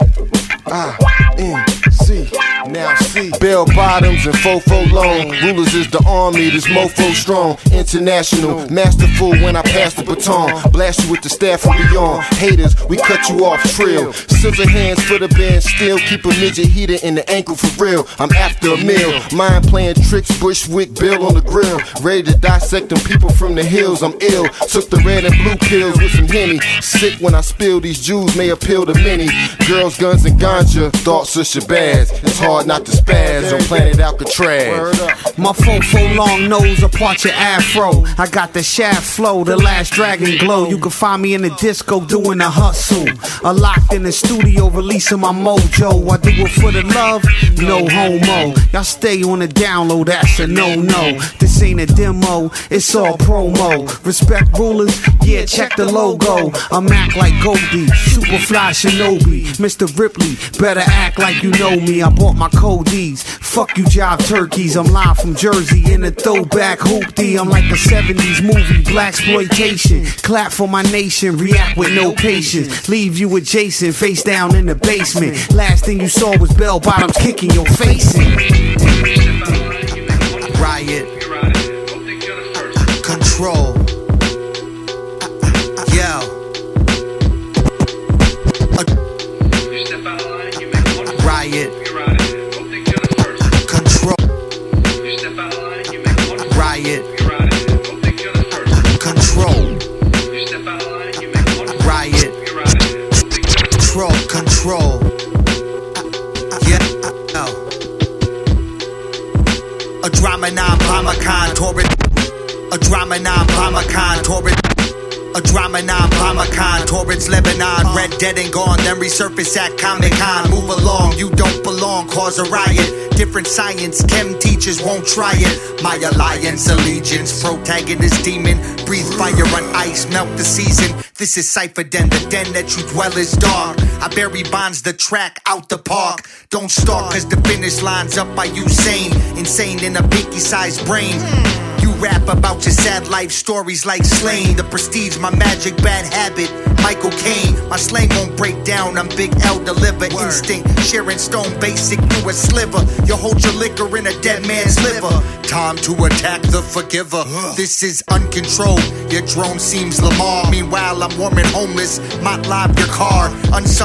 Ah, I N C. Now see. Bell bottoms and fofo long. Rulers is the army, this mofo strong. International, masterful when I pass the baton. Blast you with the staff from beyond. Haters, we cut you off trail. Scissor hands for the band, still keep a midget heater in the ankle for real. I'm after a meal. Mind playing tricks, Bushwick Bill on the grill. Ready to dissect them people from the hills. I'm ill. Took the red and blue pills with some henny. Sick when I spill these Jews may appeal to many. Girls, guns, and ganja. Thoughts of Shabazz. It's hard not to spaz on planet Alcatraz. My fofo long nose apart your afro. I got the shaft flow, the last dragon glow. You can find me in the disco doing a hustle. A locked in the studio releasing my mojo. I do it for the love, no homo. Y'all stay on the download, that's a no no. This ain't a demo, it's all promo. Respect rulers, yeah, check the logo. I'm act like Goldie, super fly Shinobi. Mr. Ripley, better act like you know me. I bought my Cody's. Fuck you, jive turkeys. I'm live from Jersey in a throwback hoopty. I'm like a 70s movie, blaxploitation. Clap for my nation, react with no patience. Leave you adjacent, face down in the basement. Last thing you saw was bell bottoms kicking your face in. Dead and gone, then resurface at Comic Con. Move along, you don't belong, cause a riot. Different science, chem teachers won't try it. My alliance, allegiance, protagonist, demon. Breathe fire on ice, melt the season. This is Cypher Den, the den that you dwell is dark. I bury bonds the track out the park. Don't start, cause the finish line's up by Usain. Insane in a pinky sized brain. You rap about your sad life stories like Slaine. The prestige, my magic, bad habit. Michael Caine, my slang won't break down. I'm Big L deliver instinct. Sharing stone basic through a sliver. You hold your liquor in a dead man's liver. Time to attack the forgiver. This is uncontrolled. Your drone seems Lamar. Meanwhile, I'm warming homeless. Mott live your car.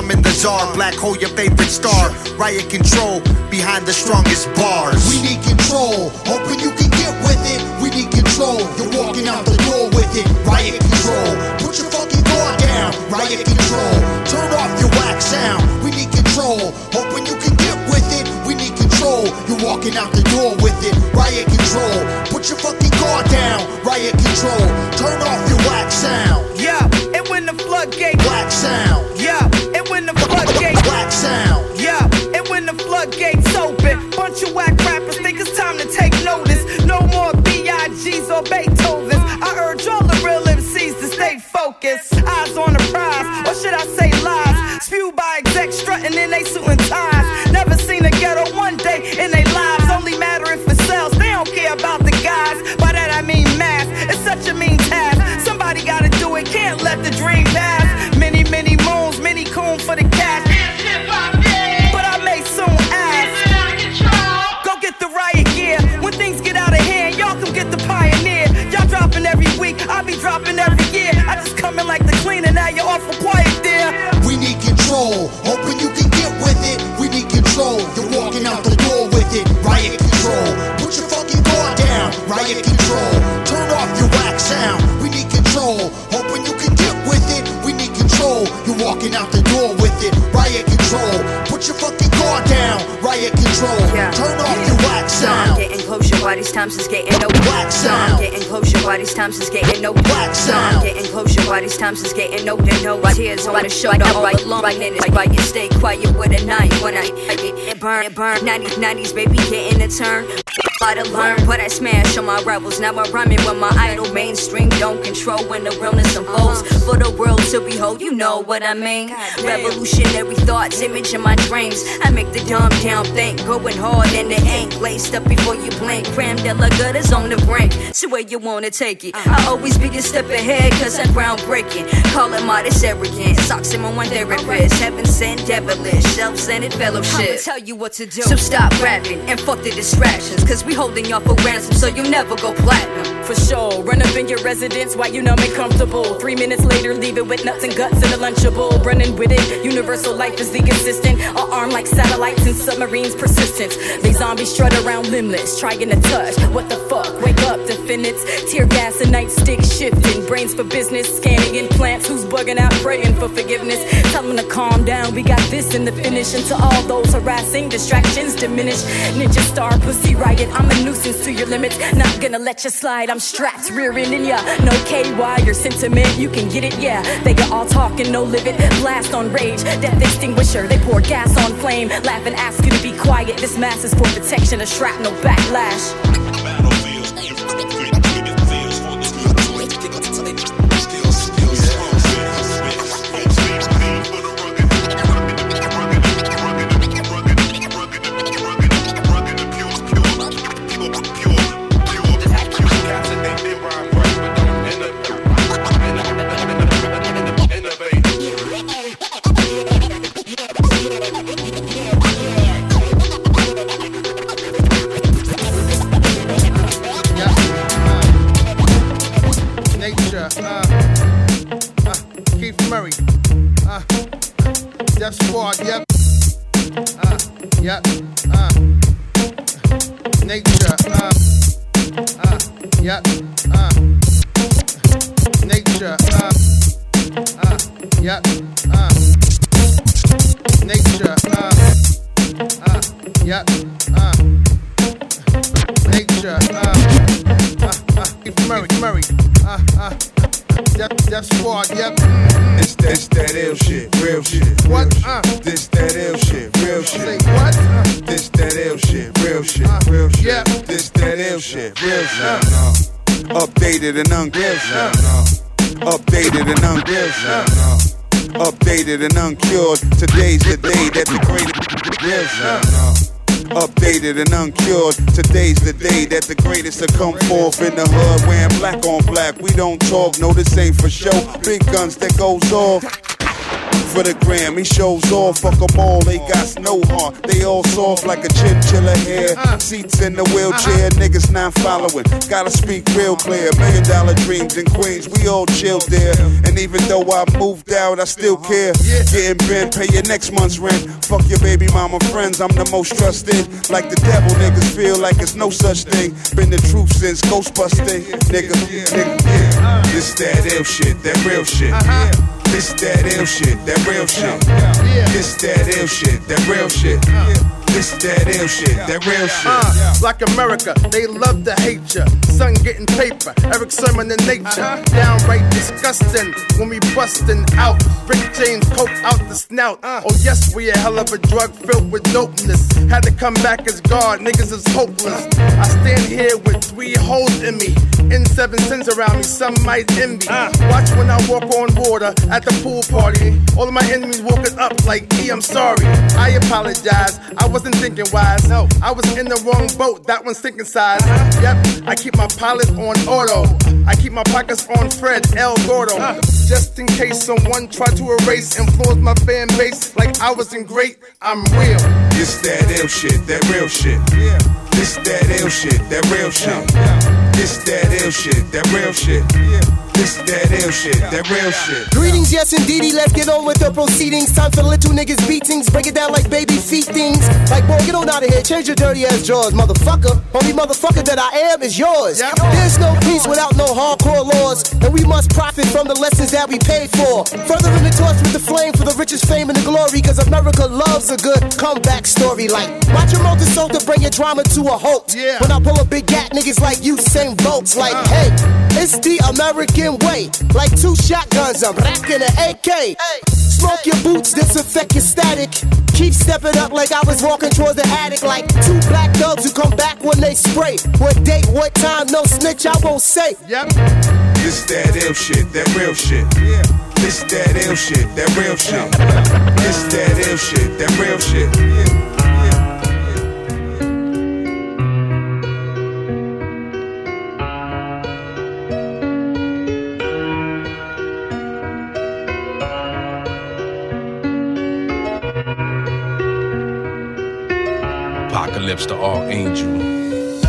Unsummon the czar. Black hole your favorite star. Riot control behind the strongest bars. We need control. Hoping you can get with it. We need control. You're walking out the door with it. Riot control. Put your fucking guard down. Riot control. Turn off your whack sound. We need control. Hoping you can get with it. We need control. You're walking out the door with it. Riot control. Put your fucking guard down. Riot control. Turn off your whack sound. Yeah, and when the floodgate Black sound. B.I.G.'s or Beethovens. I urge all the real MCs to stay focused. Eyes on the prize, or should I say lies? Spewed by execs strutting in they suit and ties. I dropping every year. I just come in like the cleaner. Now you're awful quiet there. We need control. Hoping you can get with it. We need control. You're walking out the door with it. Riot control. Put your fucking guard down. Riot control. Turn off your whack sound. We need control. Hoping you can get with it. We need control. You're walking out the door with it. Riot control. Put your fucking guard down. Riot control. Turn off your whack I'm getting closer, why these times is getting no Whack I'm getting closer, why these times is getting no Whack sound. I'm getting closer, why these times is getting no to no tears on the shoulder all along. Right in it's right, you stay quiet with a knife when I, it burn, it burn. 90s, 90s, baby, getting a turn. I to learn, but I smash on my rivals. Now I'm rhyming with my idol. Mainstream don't control when the realness unfolds. For the world to behold, you know what I mean. Revolutionary thoughts, image in my dreams. I make the dumb down think, going hard in the ink. Laced up before you blink. Cram de la gutters on the brink. So where you wanna take it? I always be a step ahead, cause I'm groundbreaking. Call it modest arrogant. Socks in my one therapist. Heaven sent devilish. Self centered fellowship. I'ma tell you what to do. So stop rapping and fuck the distractions. Cause we holding y'all for ransom, so you never go platinum. For sure, run up in your residence while you numb and comfortable. Three minutes later, leave it with nuts and guts and a lunchable. Running with it, universal life is the consistent. Our arm like satellites and submarines persistence. They zombies strut around limbless, trying to touch. What the fuck? Wake up, defendants. Tear gas and nightstick shifting. Brains for business, scanning implants. Who's bugging out, praying for forgiveness? Tell them to calm down. We got this in the finish. And to all those harassing, distractions diminish. Ninja star, pussy riot. I'm a nuisance to your limits. Not gonna let you slide. I'm strapped, rearing in ya. No KY, your sentiment, you can get it, yeah. They got all talk and no limit. Blast on rage, death extinguisher. They pour gas on flame. Laugh and ask you to be quiet. This mask is for protection shrapnel backlash. Def Squad, yep, uh, yep, Updated and shit. Updated and shit. Updated and uncured. Today's the day that the greatest. Updated and uncured. Today's the day that the greatest will come forth in the hood wearing black on black. We don't talk, no, this ain't for show. Big guns that goes off. For the gram, he shows off, fuck them all, they got no heart. They all soft like a chinchilla hair. Seats in the wheelchair, niggas not following. Gotta speak real clear. Million dollar dreams in Queens, we all chill there. And even though I moved out, I still care. Getting bent, pay your next month's rent. Fuck your baby mama friends, I'm the most trusted. Like the devil, niggas feel like it's no such thing. Been the truth since Ghostbusting. Nigga, nigga. This that ill shit, that real shit. Uh-huh. This that ill shit, that real shit. This that ill shit, that real shit. This that ill shit, that real shit. Uh, like America, they love to hate ya. Son getting paper, Erick Sermon in nature. Uh-huh. Downright disgusting when we bustin' out. Rick James coke out the snout. Uh. Oh yes, we a hell of a drug filled with dopeness. Had to come back as God, niggas is hopeless. Uh. I stand here with three holes in me. In seven sins around me, some might envy. Uh. Watch when I walk on water at the pool party. All of my enemies walking up like, E, I'm sorry. I apologize, I wasn't thinking wise. No, I was in the wrong boat, that one's sinking size. Uh-huh. Yep, I keep my pilot on auto. I keep my pockets on Fred El Gordo. Uh-huh. Just in case someone tried to erase, influence my fan base like I wasn't great, I'm real. It's that ill shit, that real shit. It's that ill shit, that real shit. This that ill shit, that real shit. This that ill shit, that real shit. Greetings, yes indeedy. Let's get on with the proceedings. Time for little niggas beatings. Break it down like baby feet things. Like boy, get on out of here. Change your dirty ass jaws, motherfucker. Only motherfucker that I am is yours. There's no peace without no hardcore laws, and we must profit from the lessons that we paid for. Further in the torch with the flame for the richest fame and the glory, cause America loves a good comeback story. Like watch your multi to bring your drama to a halt. When I pull a big gat, niggas like you same votes. Like hey, it's the American way. Like two shotguns, I'm racking an AK. Smoke your boots, disinfect your static. Keep stepping up like I was walking towards the attic. Like two black dogs who come back when they spray. What date, what time, no snitch, I won't say. Yep. This that ill shit, that real shit. This that ill shit, that real shit. This that ill shit, that real shit. Apocalypse, the archangel.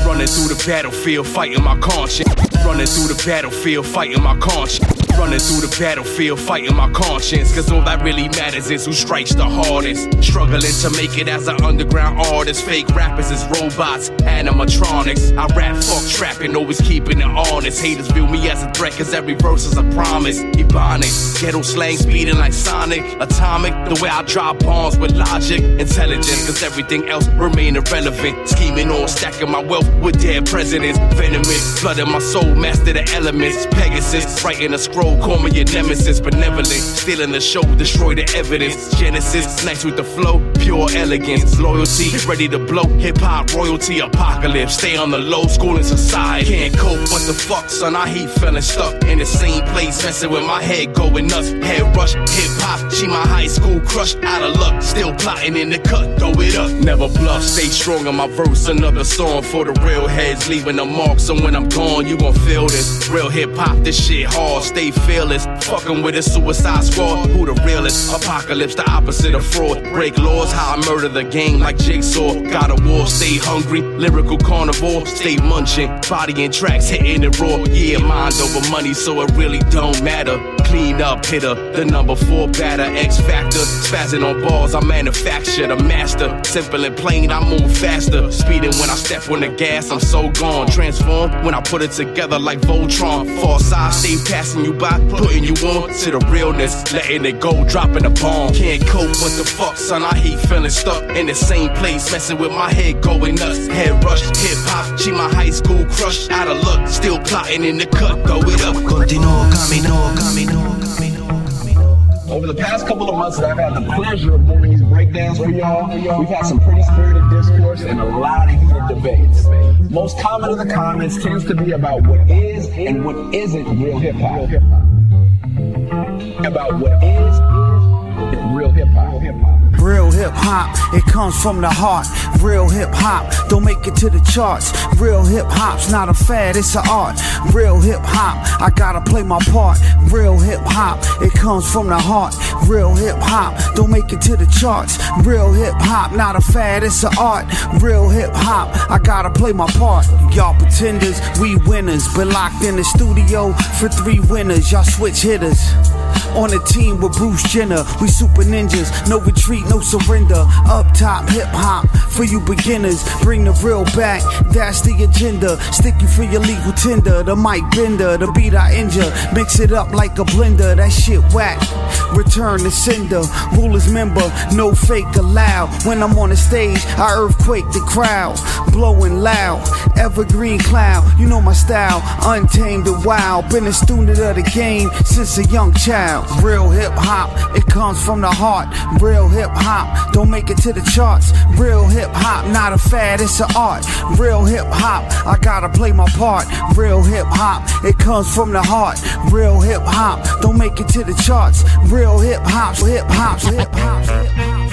Running through the battlefield, fighting my conscience. Running through the battlefield, fighting my conscience. Running through the battlefield, fighting my conscience. Cause all that really matters is who strikes the hardest. Struggling to make it as an underground artist. Fake rappers is robots, animatronics. I rap, fuck trapping, always keeping it honest. Haters view me as a threat, cause every verse is a promise. Ebonic, ghetto slang speeding like Sonic. Atomic, the way I drop bombs with logic. Intelligent, cause everything else remain irrelevant. Scheming on stacking my wealth with dead presidents. Venomous, blood in my soul, master the elements. Pegasus, writing a scroll, call me your nemesis. Benevolent, stealing the show, destroy the evidence. Genesis, nice with the flow, pure elegance. Loyalty, ready to blow. Hip hop, royalty, apocalypse. Stay on the low, school and society. Can't cope, what the fuck, son? I hate feeling stuck in the same place, messing with my head, going nuts. Head rush, hip hop, she my high school crush. Out of luck, still plotting in the cut, throw it up. Never bluff, stay strong on my verse. Another song for the real heads, leaving a mark. So when I'm gone, you gon' feel this. Real hip hop, this shit hard, stay fearless. Fucking with a suicide squad, who the realest? Apocalypse, the opposite of fraud. Break laws, how I murder the game like Jigsaw. Got a war, stay hungry. Lyrical carnivore, stay munching. Body and tracks hitting it raw. Yeah, mind over money, so it really don't matter. Clean up hitter, the number four batter, X Factor. Spazzing on balls, I manufacture the master. Simple and plain, I move faster. Speeding when I step on the gas, I'm so gone. Transform when I put it together like Voltron. Far side, stay passing you by, putting you on to the realness. Letting it go, dropping a bomb. Can't cope, what the fuck, son? I hate feeling stuck in the same place, messing with my head, going nuts. Head rush, hip hop, she my high school crush. Out of luck, still plotting in the cut, throw it up. Continuo camino, camino. Over the past couple of months that I've had the pleasure of doing these breakdowns for y'all, we've had some pretty spirited discourse and a lot of heated debates. Most common of the comments tends to be about what is and what isn't real hip hop. About what is real hip hop. Real hip hop, it comes from the heart. Real hip hop, don't make it to the charts. Real hip hop's not a fad, it's an art. Real hip hop, I gotta play my part. Real hip hop, it comes from the heart. Real hip hop, don't make it to the charts. Real hip hop, not a fad, it's an art. Real hip hop, I gotta play my part. Y'all pretenders, we winners. Been locked in the studio for three winners. Y'all switch hitters. On a team with Bruce Jenner, we super ninjas. No retreat, no surrender. Up top, hip hop for you beginners. Bring the real back, that's the agenda. Stick you for your legal tender. The mic bender, the beat I injure. Mix it up like a blender, that shit whack. Return to sender, rulers member, no fake allowed. When I'm on the stage, I earthquake the crowd. Blowing loud, evergreen cloud. You know my style, untamed and wild. Been a student of the game since a young child. Real hip hop, it comes from the heart. Real hip hop, don't make it to the charts. Real hip hop, not a fad, it's an art. Real hip hop, I gotta play my part. Real hip hop, it comes from the heart. Real hip hop, don't make it to the charts. Real hip hop, hip hop, hip hop, hip hop.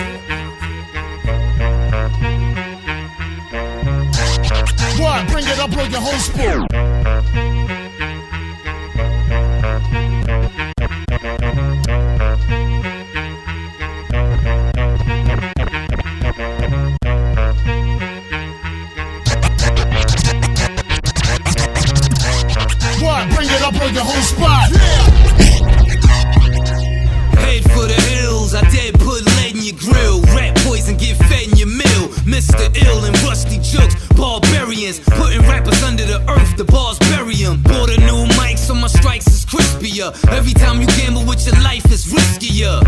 What? Bring it up, blow your whole spoon. Up, blow your whole spot. Head for the hills, I dare put lead in your grill. Rat poison get fed in your meal. Mr. Ill and Rusty Jokes, barbarians. Putting rappers under the earth, the bars bury 'em. Bought a new mic, so my strikes is crispier. Every time you gamble with your life, it's riskier.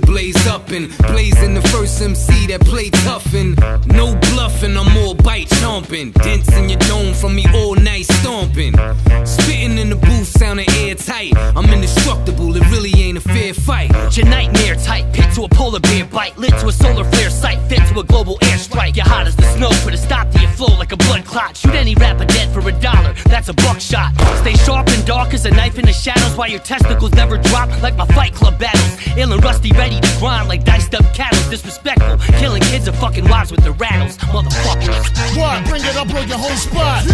To blaze up and blazing the first MC that play tough and no bluffing. I'm all bite chomping. Dents in your dome from me all night stomping. Spitting in the booth, sounding airtight. I'm indestructible. It really ain't a fair fight. Your nightmare type, pit to a polar bear bite, lit to a solar flare sight, fit to a global airstrike. You're hot as the snow, put a stop to flow like a blood clot. Shoot any rapper dead for a dollar, that's a buckshot. Stay sharp and dark as a knife in the shadows while your testicles never drop like my fight club battles. Ill and rusty, ready to grind like diced up cattle. Disrespectful, killing kids and fucking wives with the rattles, motherfuckers. What? Bring it up, blow your whole spot.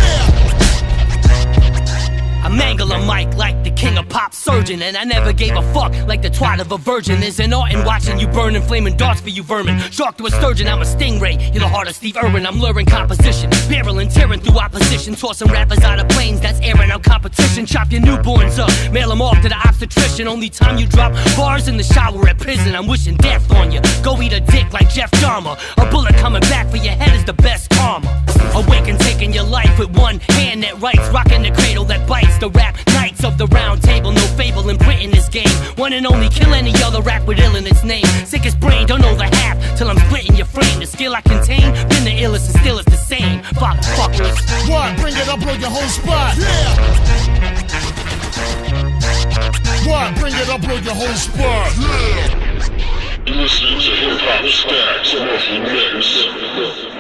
I mangle a mic like the king of pop surgeon, and I never gave a fuck like the twat of a virgin. There's an art in watching you burn and flaming darts for you vermin. Shark to a sturgeon, I'm a stingray. You're the heart of Steve Irwin, I'm luring composition. Barreling, tearing through opposition, tossing rappers out of planes that's airing out competition. Chop your newborns up, mail them off to the obstetrician. Only time you drop bars in the shower at prison, I'm wishing death on you. Go eat a dick like Jeff Dahmer. A bullet coming back for your head is the best karma. Awake and taking your life with one hand that writes, rocking the cradle that bites. The rap knights of the round table, no fable in Britain this game. One and only kill any other rap with ill in its name. Sick as brain, don't know the half till I'm splitting your frame. The skill I contain, been the illest and still is the same. Fatherfuckers. What? Bring it up, blow your whole spot. Yeah. What? Bring it up, blow your whole spot. You're listening to Hip Hop Stacks Monthly Mix.